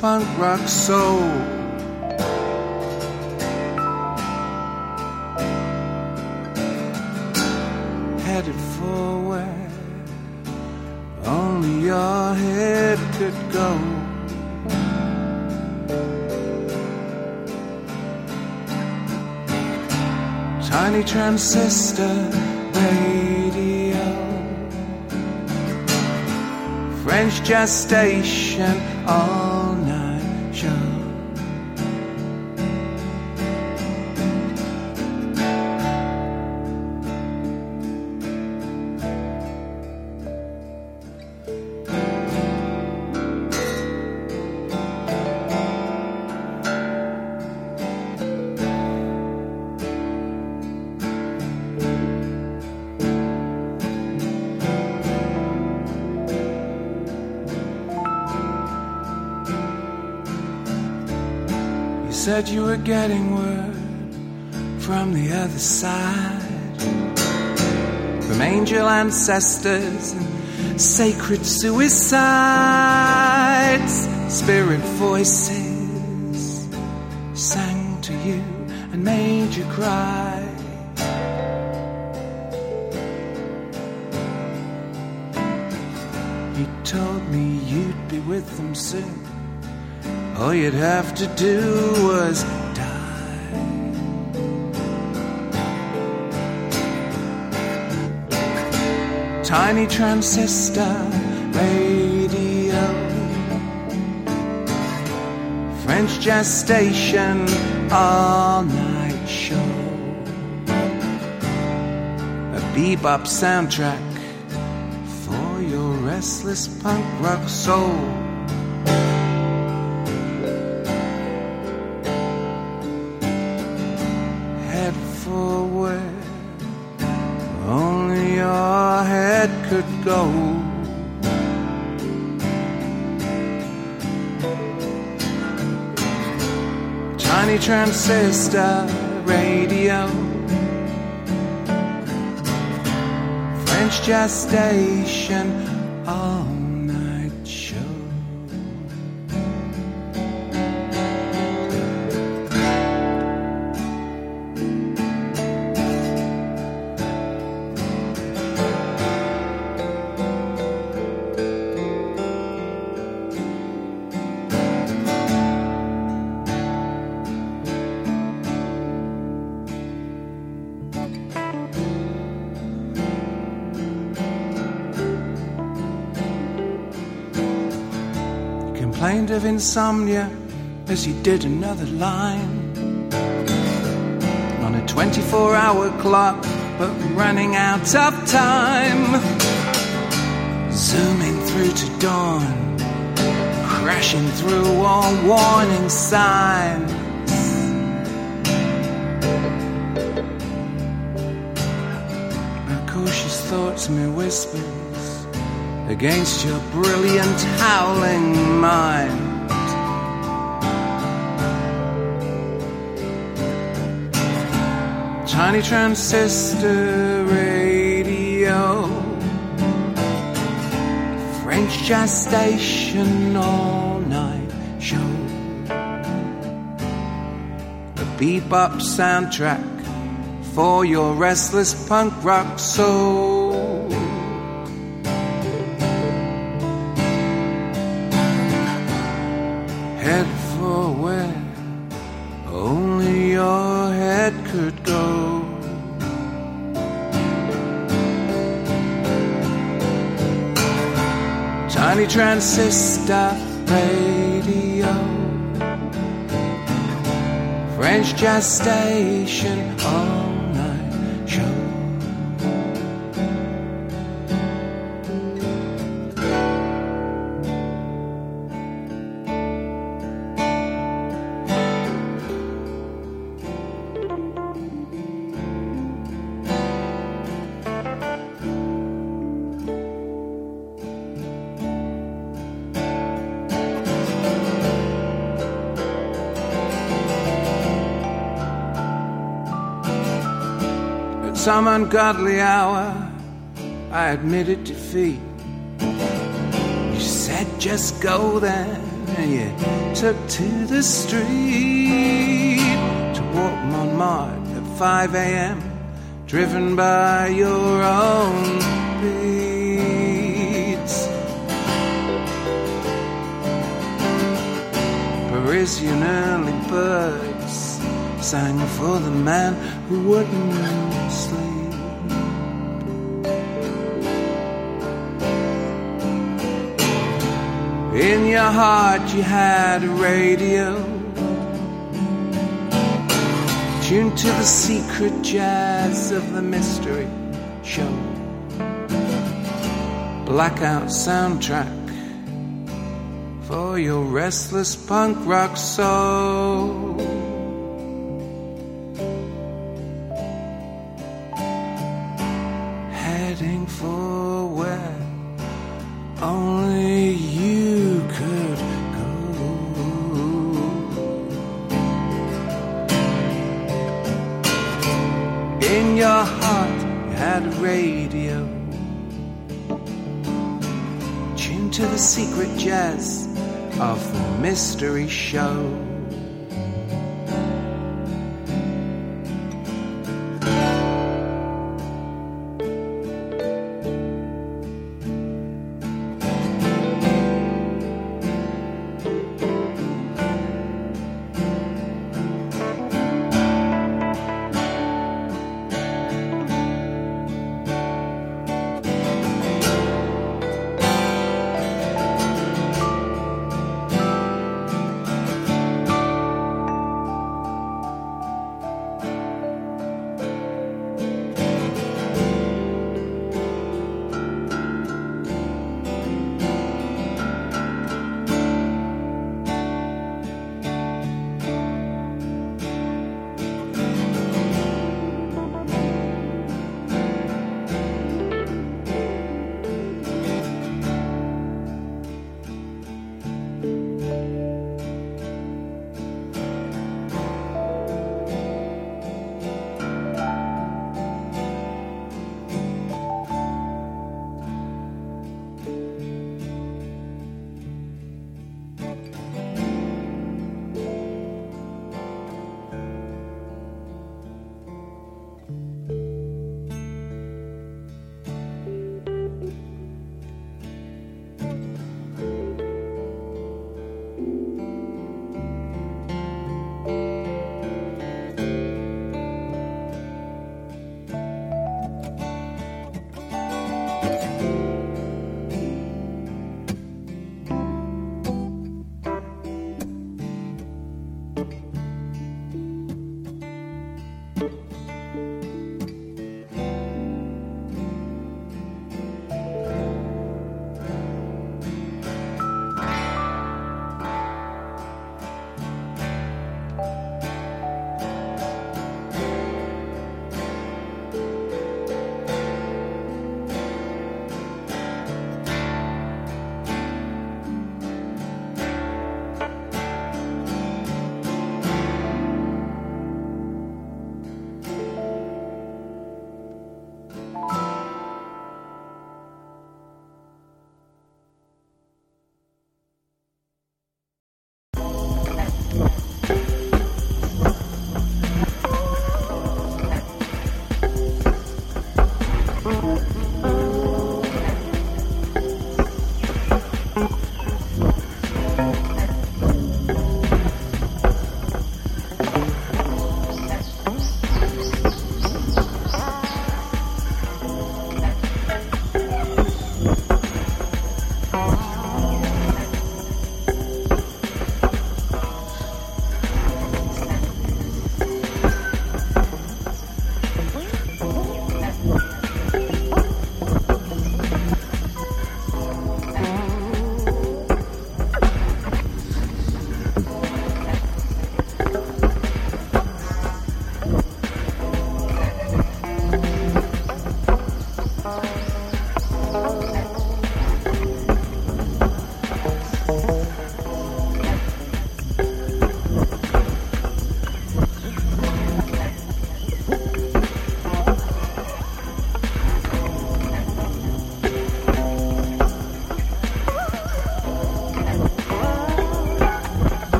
punk rock soul. Headed forward, only your head could go. Tiny transistor gestation all night said you were getting word from the other side, from angel ancestors and sacred suicides. Spirit voices sang to you and made you cry. You told me you'd be with them soon. All you'd have to do was die. Tiny transistor radio, French jazz station, all night show, a bebop soundtrack for your restless punk rock soul. Transistor radio. French jazz of insomnia as he did another line on a 24 hour clock, but running out of time. Zooming through to dawn, crashing through all warning signs. My cautious thoughts, mere whispers against your brilliant howling mind. Tiny transistor radio, French jazz station all night show, a bebop soundtrack for your restless punk rock soul. Transistor radio, French jazz station, all oh. Some ungodly hour, I admitted defeat. You said just go there, and you took to the street to walk Montmartre at 5 a.m., driven by your own beats. Parisian early birds sang for the man who wouldn't your heart, you had a radio tuned to the secret jazz of the mystery show. Blackout soundtrack for your restless punk rock soul. In your heart, you had a radio. Tuned to the secret jazz of the mystery show.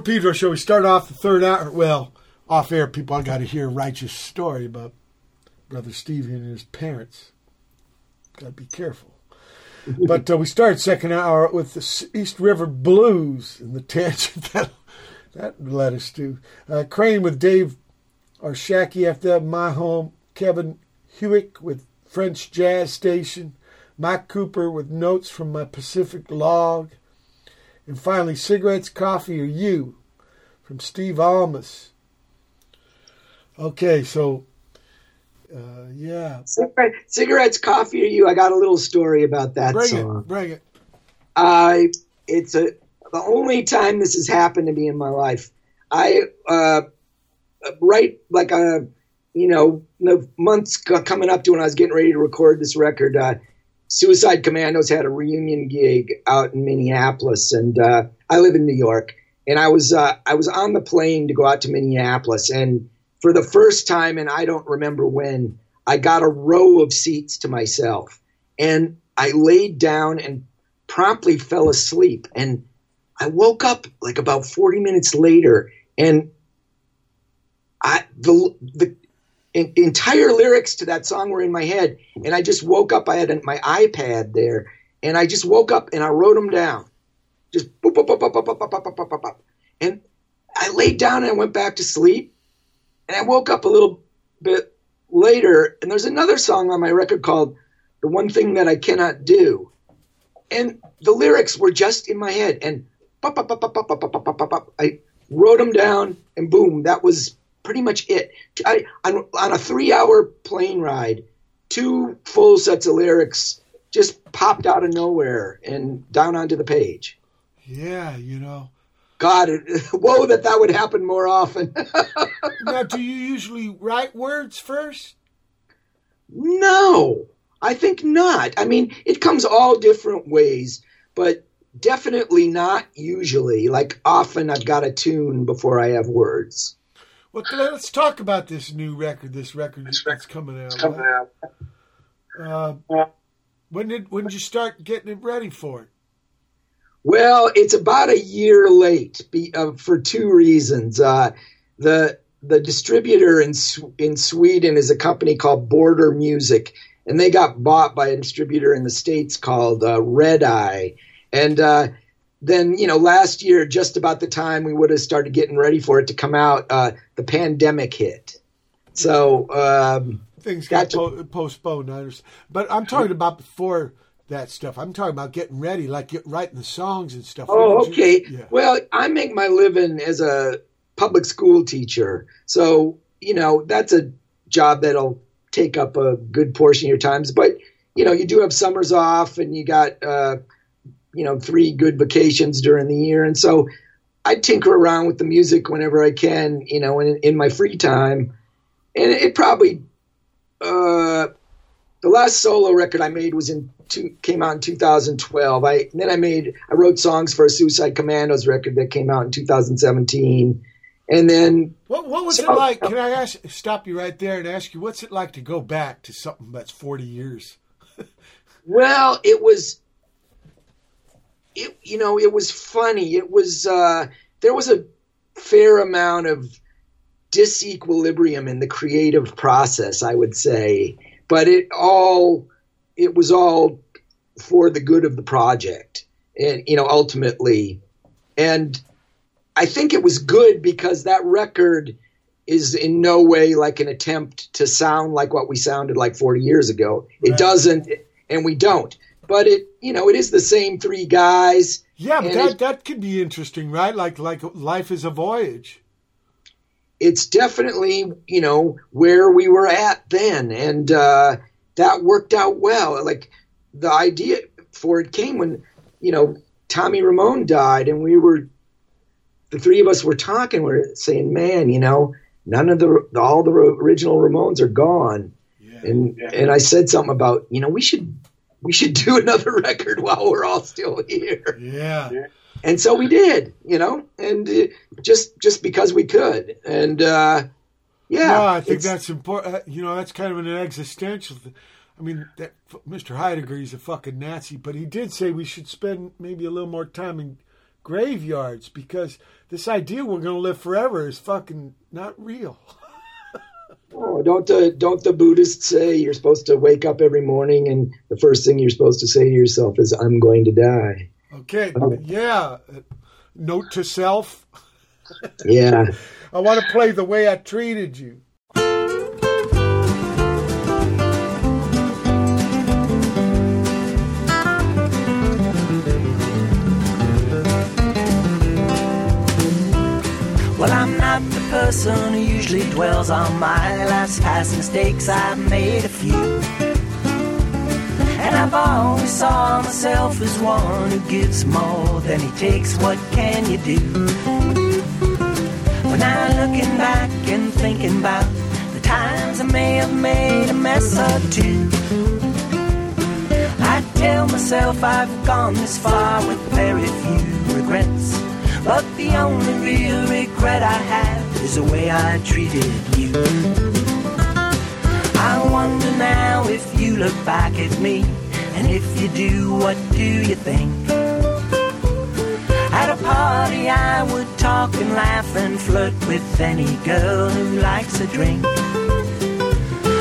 From Pedro show. We start off the third hour. Well, off air, people, I got to hear a righteous story about Brother Stevie and his parents. Got to be careful. but uh, we start second hour with the East River Blues and the tangent that that led us to. Uh, Crane with Dave or Arshaki after that, My Home. Kevin Hewick with French Jazz Station. Mike Cooper with Notes from My Pacific Log. And finally, Cigarettes, Coffee, or You from Steve Almaas. Okay, so, uh, yeah. Cigarette, cigarettes, coffee, or you? I got a little story about that Bring song. it, bring it. I it's a the only time this has happened to me in my life. I uh, right like a you know the months coming up to when I was getting ready to record this record. Uh, Suicide Commandos had a reunion gig out in Minneapolis, and uh, I live in New York. And I was uh, I was on the plane to go out to Minneapolis, and for the first time, and I don't remember when, I got a row of seats to myself, and I laid down and promptly fell asleep. And I woke up like about 40 minutes later, and I the the en- entire lyrics to that song were in my head, and I just woke up. I had my iPad there, and I just woke up and I wrote them down, just boop, boop, boop, boop, boop, boop, boop, boop, boop, and I laid down and I went back to sleep, and I woke up a little bit later, and there's another song on my record called "The One Thing That I Cannot Do," and the lyrics were just in my head, and. I wrote them down, and boom, that was pretty much it. I, on, on a three-hour plane ride, two full sets of lyrics just popped out of nowhere and down onto the page. Yeah, you know. God, it, whoa, that that would happen more often. Now, do you usually write words first? No, I think not. I mean, it comes all different ways, but definitely not usually. Like often I've got a tune before I have words. Well, let's talk about this new record. This record that's coming out. Coming Uh, when did when did you start getting it ready for it? Well, it's about a year late be, uh, for two reasons. Uh, the the distributor in in Sweden is a company called Border Music, and they got bought by a distributor in the states called uh, Red Eye. And uh, then, you know, last year, just about the time we would have started getting ready for it to come out, uh, the pandemic hit. So um, Things got po- postponed. I understand, but I'm talking about before that stuff. I'm talking about getting ready, like get, writing the songs and stuff. Oh, okay. Yeah. Well, I make my living as a public school teacher. So, you know, that's a job that'll take up a good portion of your times. But, you know, you do have summers off and you got, uh, you know, three good vacations during the year. And so I tinker around with the music whenever I can, you know, in, in my free time. And it probably, uh, the last solo record I made was in two, came out in 2012. I then I made I wrote songs for a Suicide Commandos record that came out in 2017, and then What, what was So- it like? Can I ask, stop you right there and ask you, what's it like to go back to something that's 40 years? well, it was it you know it was funny. It was uh, there was a fair amount of disequilibrium in the creative process, I would say, but it all it was all for the good of the project, and you know ultimately, and I think it was good because that record is in no way like an attempt to sound like what we sounded like 40 years ago. It doesn't, and we don't. But it, you know, it is the same three guys. Yeah, but that, that could be interesting, right? Like like life is a voyage. It's definitely, you know, where we were at then, and uh, that worked out well. Like the idea for it came when, you know, Tommy Ramone died, and we were, the three of us were talking. We are saying, man, you know, none of the all the original Ramones are gone. and and I said something about you know we should we should do another record while we're all still here, Yeah. and so we did, you know, and uh, just just because we could, and uh, yeah, no, I think that's important. You know, that's kind of an existential. Th- I mean, that Mr. Heidegger, he's a fucking Nazi, but he did say we should spend maybe a little more time in graveyards because this idea we're going to live forever is fucking not real. oh, don't the don't the Buddhists say you're supposed to wake up every morning and the first thing you're supposed to say to yourself is I'm going to die. Okay, yeah. Uh, Note to self. Yeah, I want to play the way I treated you. Person who usually dwells on my last past mistakes. I've made a few. And I've always saw myself as one who gives more than he takes. What can you do? When I'm looking back and thinking about the times I may have made a mess or two. I tell myself I've gone this far with very few regrets. The only real regret I have is the way I treated you. I wonder now if you look back at me, and if you do, what do you think? At a party, I would talk and laugh and flirt with any girl who likes a drink.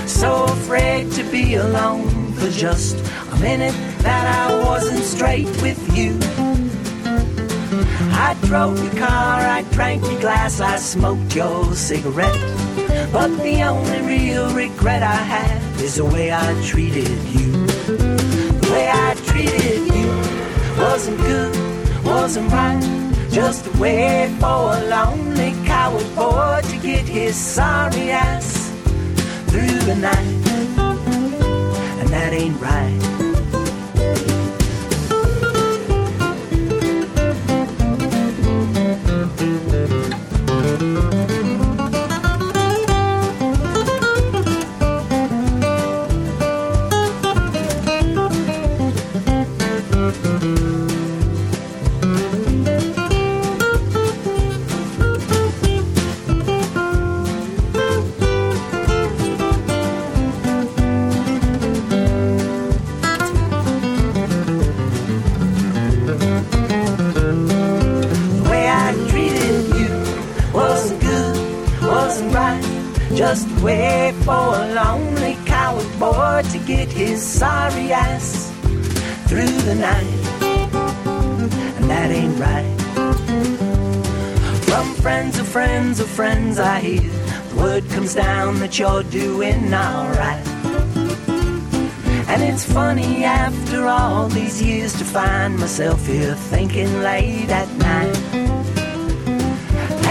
So afraid to be alone for just a minute that I wasn't straight with you. I drove your car, I drank your glass, I smoked your cigarette. But the only real regret I have is the way I treated you. The way I treated you wasn't good, wasn't right. Just a way for a lonely coward boy to get his sorry ass through the night. And that ain't right. That ain't right. From friends of friends of friends, I hear the word comes down that you're doing alright. And And it's funny after all these years to find myself here thinking late at night.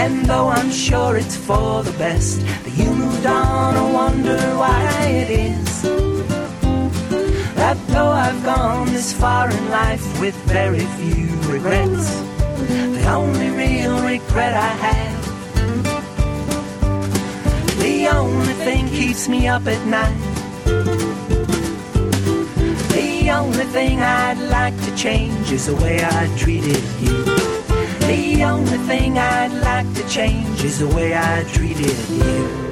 And though I'm sure it's for the best that you moved on, I wonder why it is. That though I've gone this far in life with very few regrets, the only real regret I have, the only thing keeps me up at night. The only thing I'd like to change is the way I treated you. The only thing I'd like to change is the way I treated you.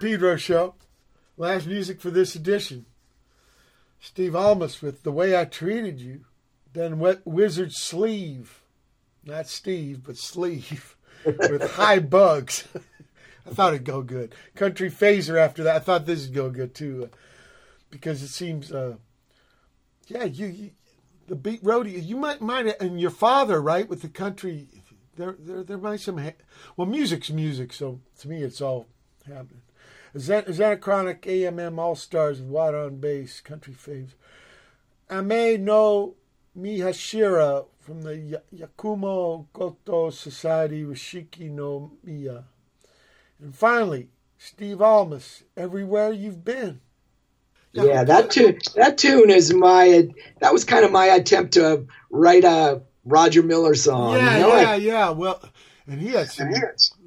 Pedro Show. Last music for this edition. Steve Almaas with The Way I Treated You. Then Wet Wizzard Sleeve. Not Steve, but Sleeve. with High Bugs. I thought it'd go good. Country Phaser after that. I thought this would go good too. Uh, because it seems, uh, yeah, you, you the Beat Rodeo, you might, might, and your father, right, with the country, there, there, there might some, ha- well, music's music, so to me, it's all happening. Is that is that a chronic AMM All Stars with Watt on bass, country faves? Ame no Mihashira from the Ya- Yakumo Goto Society Nishiki no Miya. And finally, Steve Almaas, Everywhere You've Been. Yeah, that tune that tune is my that was kind of my attempt to write a Roger Miller song. yeah, you know, yeah, like- yeah. Well, and he had some.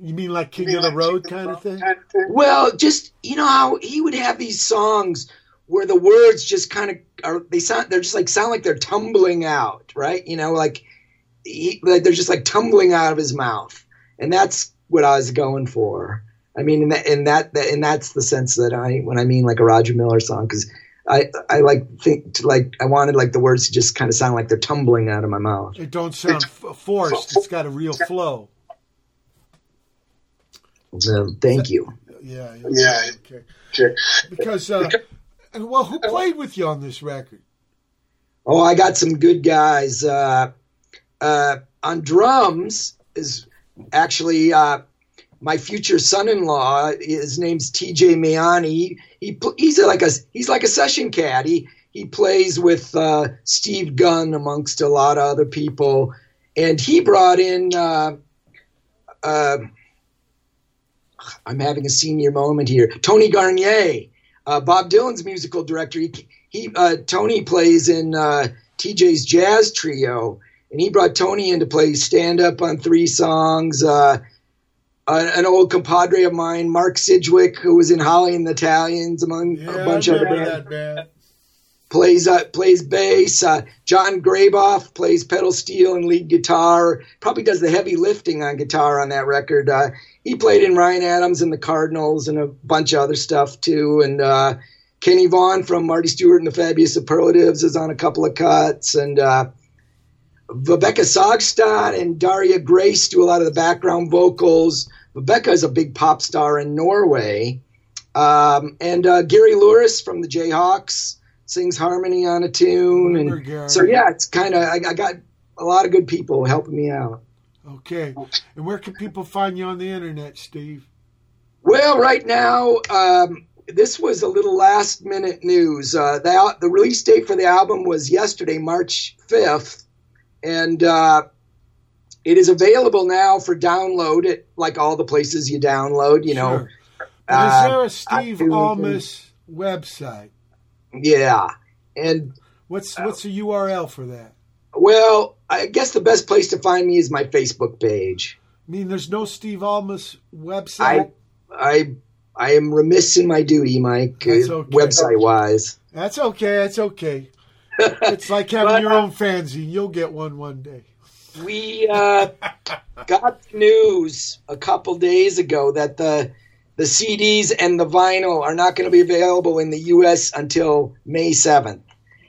You mean like King of the Road kind of thing? Well, just you know how he would have these songs where the words just kind of are they sound they're just like sound like they're tumbling out, right? You know, like he, like they're just like tumbling out of his mouth, and that's what I was going for. I mean, and that, and that, and that's the sense that I when I mean like a Roger Miller song because I I like think to like I wanted like the words to just kind of sound like they're tumbling out of my mouth. It don't sound f- forced. It's got a real flow. So thank you. Yeah. Yeah. Okay. Because, uh, and well, who played with you on this record? Oh, I got some good guys. Uh, uh, on drums, is actually uh, my future son-in-law. His name's T.J. Mayani. He, he he's like a he's like a session cat. He he plays with uh, Steve Gunn amongst a lot of other people, and he brought in. I'm having a senior moment here. Tony Garnier, uh, Bob Dylan's musical director. He, he uh, Tony plays in uh, TJ's jazz trio, and he brought Tony in to play stand up on three songs. Uh, an old compadre of mine, Mark Sidgwick, who was in Holly and the Italians, among Yeah, a bunch of other bands. Plays uh, plays bass. Uh, John Graboff plays pedal steel and lead guitar. Probably does the heavy lifting on guitar on that record. Uh, he played in Ryan Adams and the Cardinals and a bunch of other stuff too. And uh, Kenny Vaughn from Marty Stuart and the Fabulous Superlatives is on a couple of cuts. And uh, Rebecca Sogstad and Daria Grace do a lot of the background vocals. Rebecca is a big pop star in Norway. Um, and uh, Gary Louris from the Jayhawks sings harmony on a tune. And so, yeah, it's kind of, I, I got a lot of good people helping me out. Okay. And where can people find you on the internet, Steve? Well, right now, um, this was a little last minute news. Uh, the, the release date for the album was yesterday, March 5th. And uh, it is available now for download at like all the places you download, you know. Sure. Uh, is there a Steve iTunes Almaas website? Yeah. And What's what's the URL for that? well, I guess the best place to find me is my Facebook page. I mean, there's no Steve Almaas website. I I am remiss in my duty, Mike, uh, okay. website wise. That's okay. That's okay. It's like having But, your uh, own fanzine. You'll get one one day. We uh, got news a couple days ago that the the CDs and the vinyl are not going to be available in the U.S. until May seventh.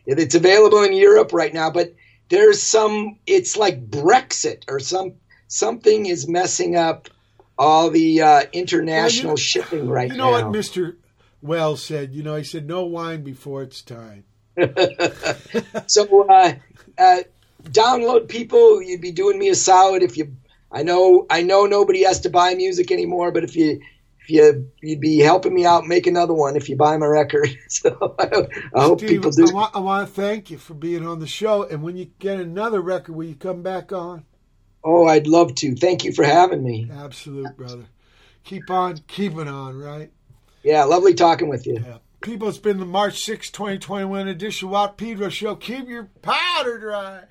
It's available in Europe right now, but there's some. It's like Brexit or some something is messing up all the uh, international Well, you shipping right now. You know now. what Mister Welles said? You know, he said, "No wine before it's time." so uh, uh, download people you'd be doing me a solid if you i know i know nobody has to buy music anymore but if you you you'd be helping me out make another one if you buy my record so i, I hope Steve, people do I want, I want to thank you for being on the show. And when you get another record, will you come back on? oh i'd love to thank you for having me Absolute, brother. Keep on keeping on, right? yeah lovely talking with you Yeah. People, it's been the March 6, 2021 edition of Watt Pedro Show. Keep your powder dry.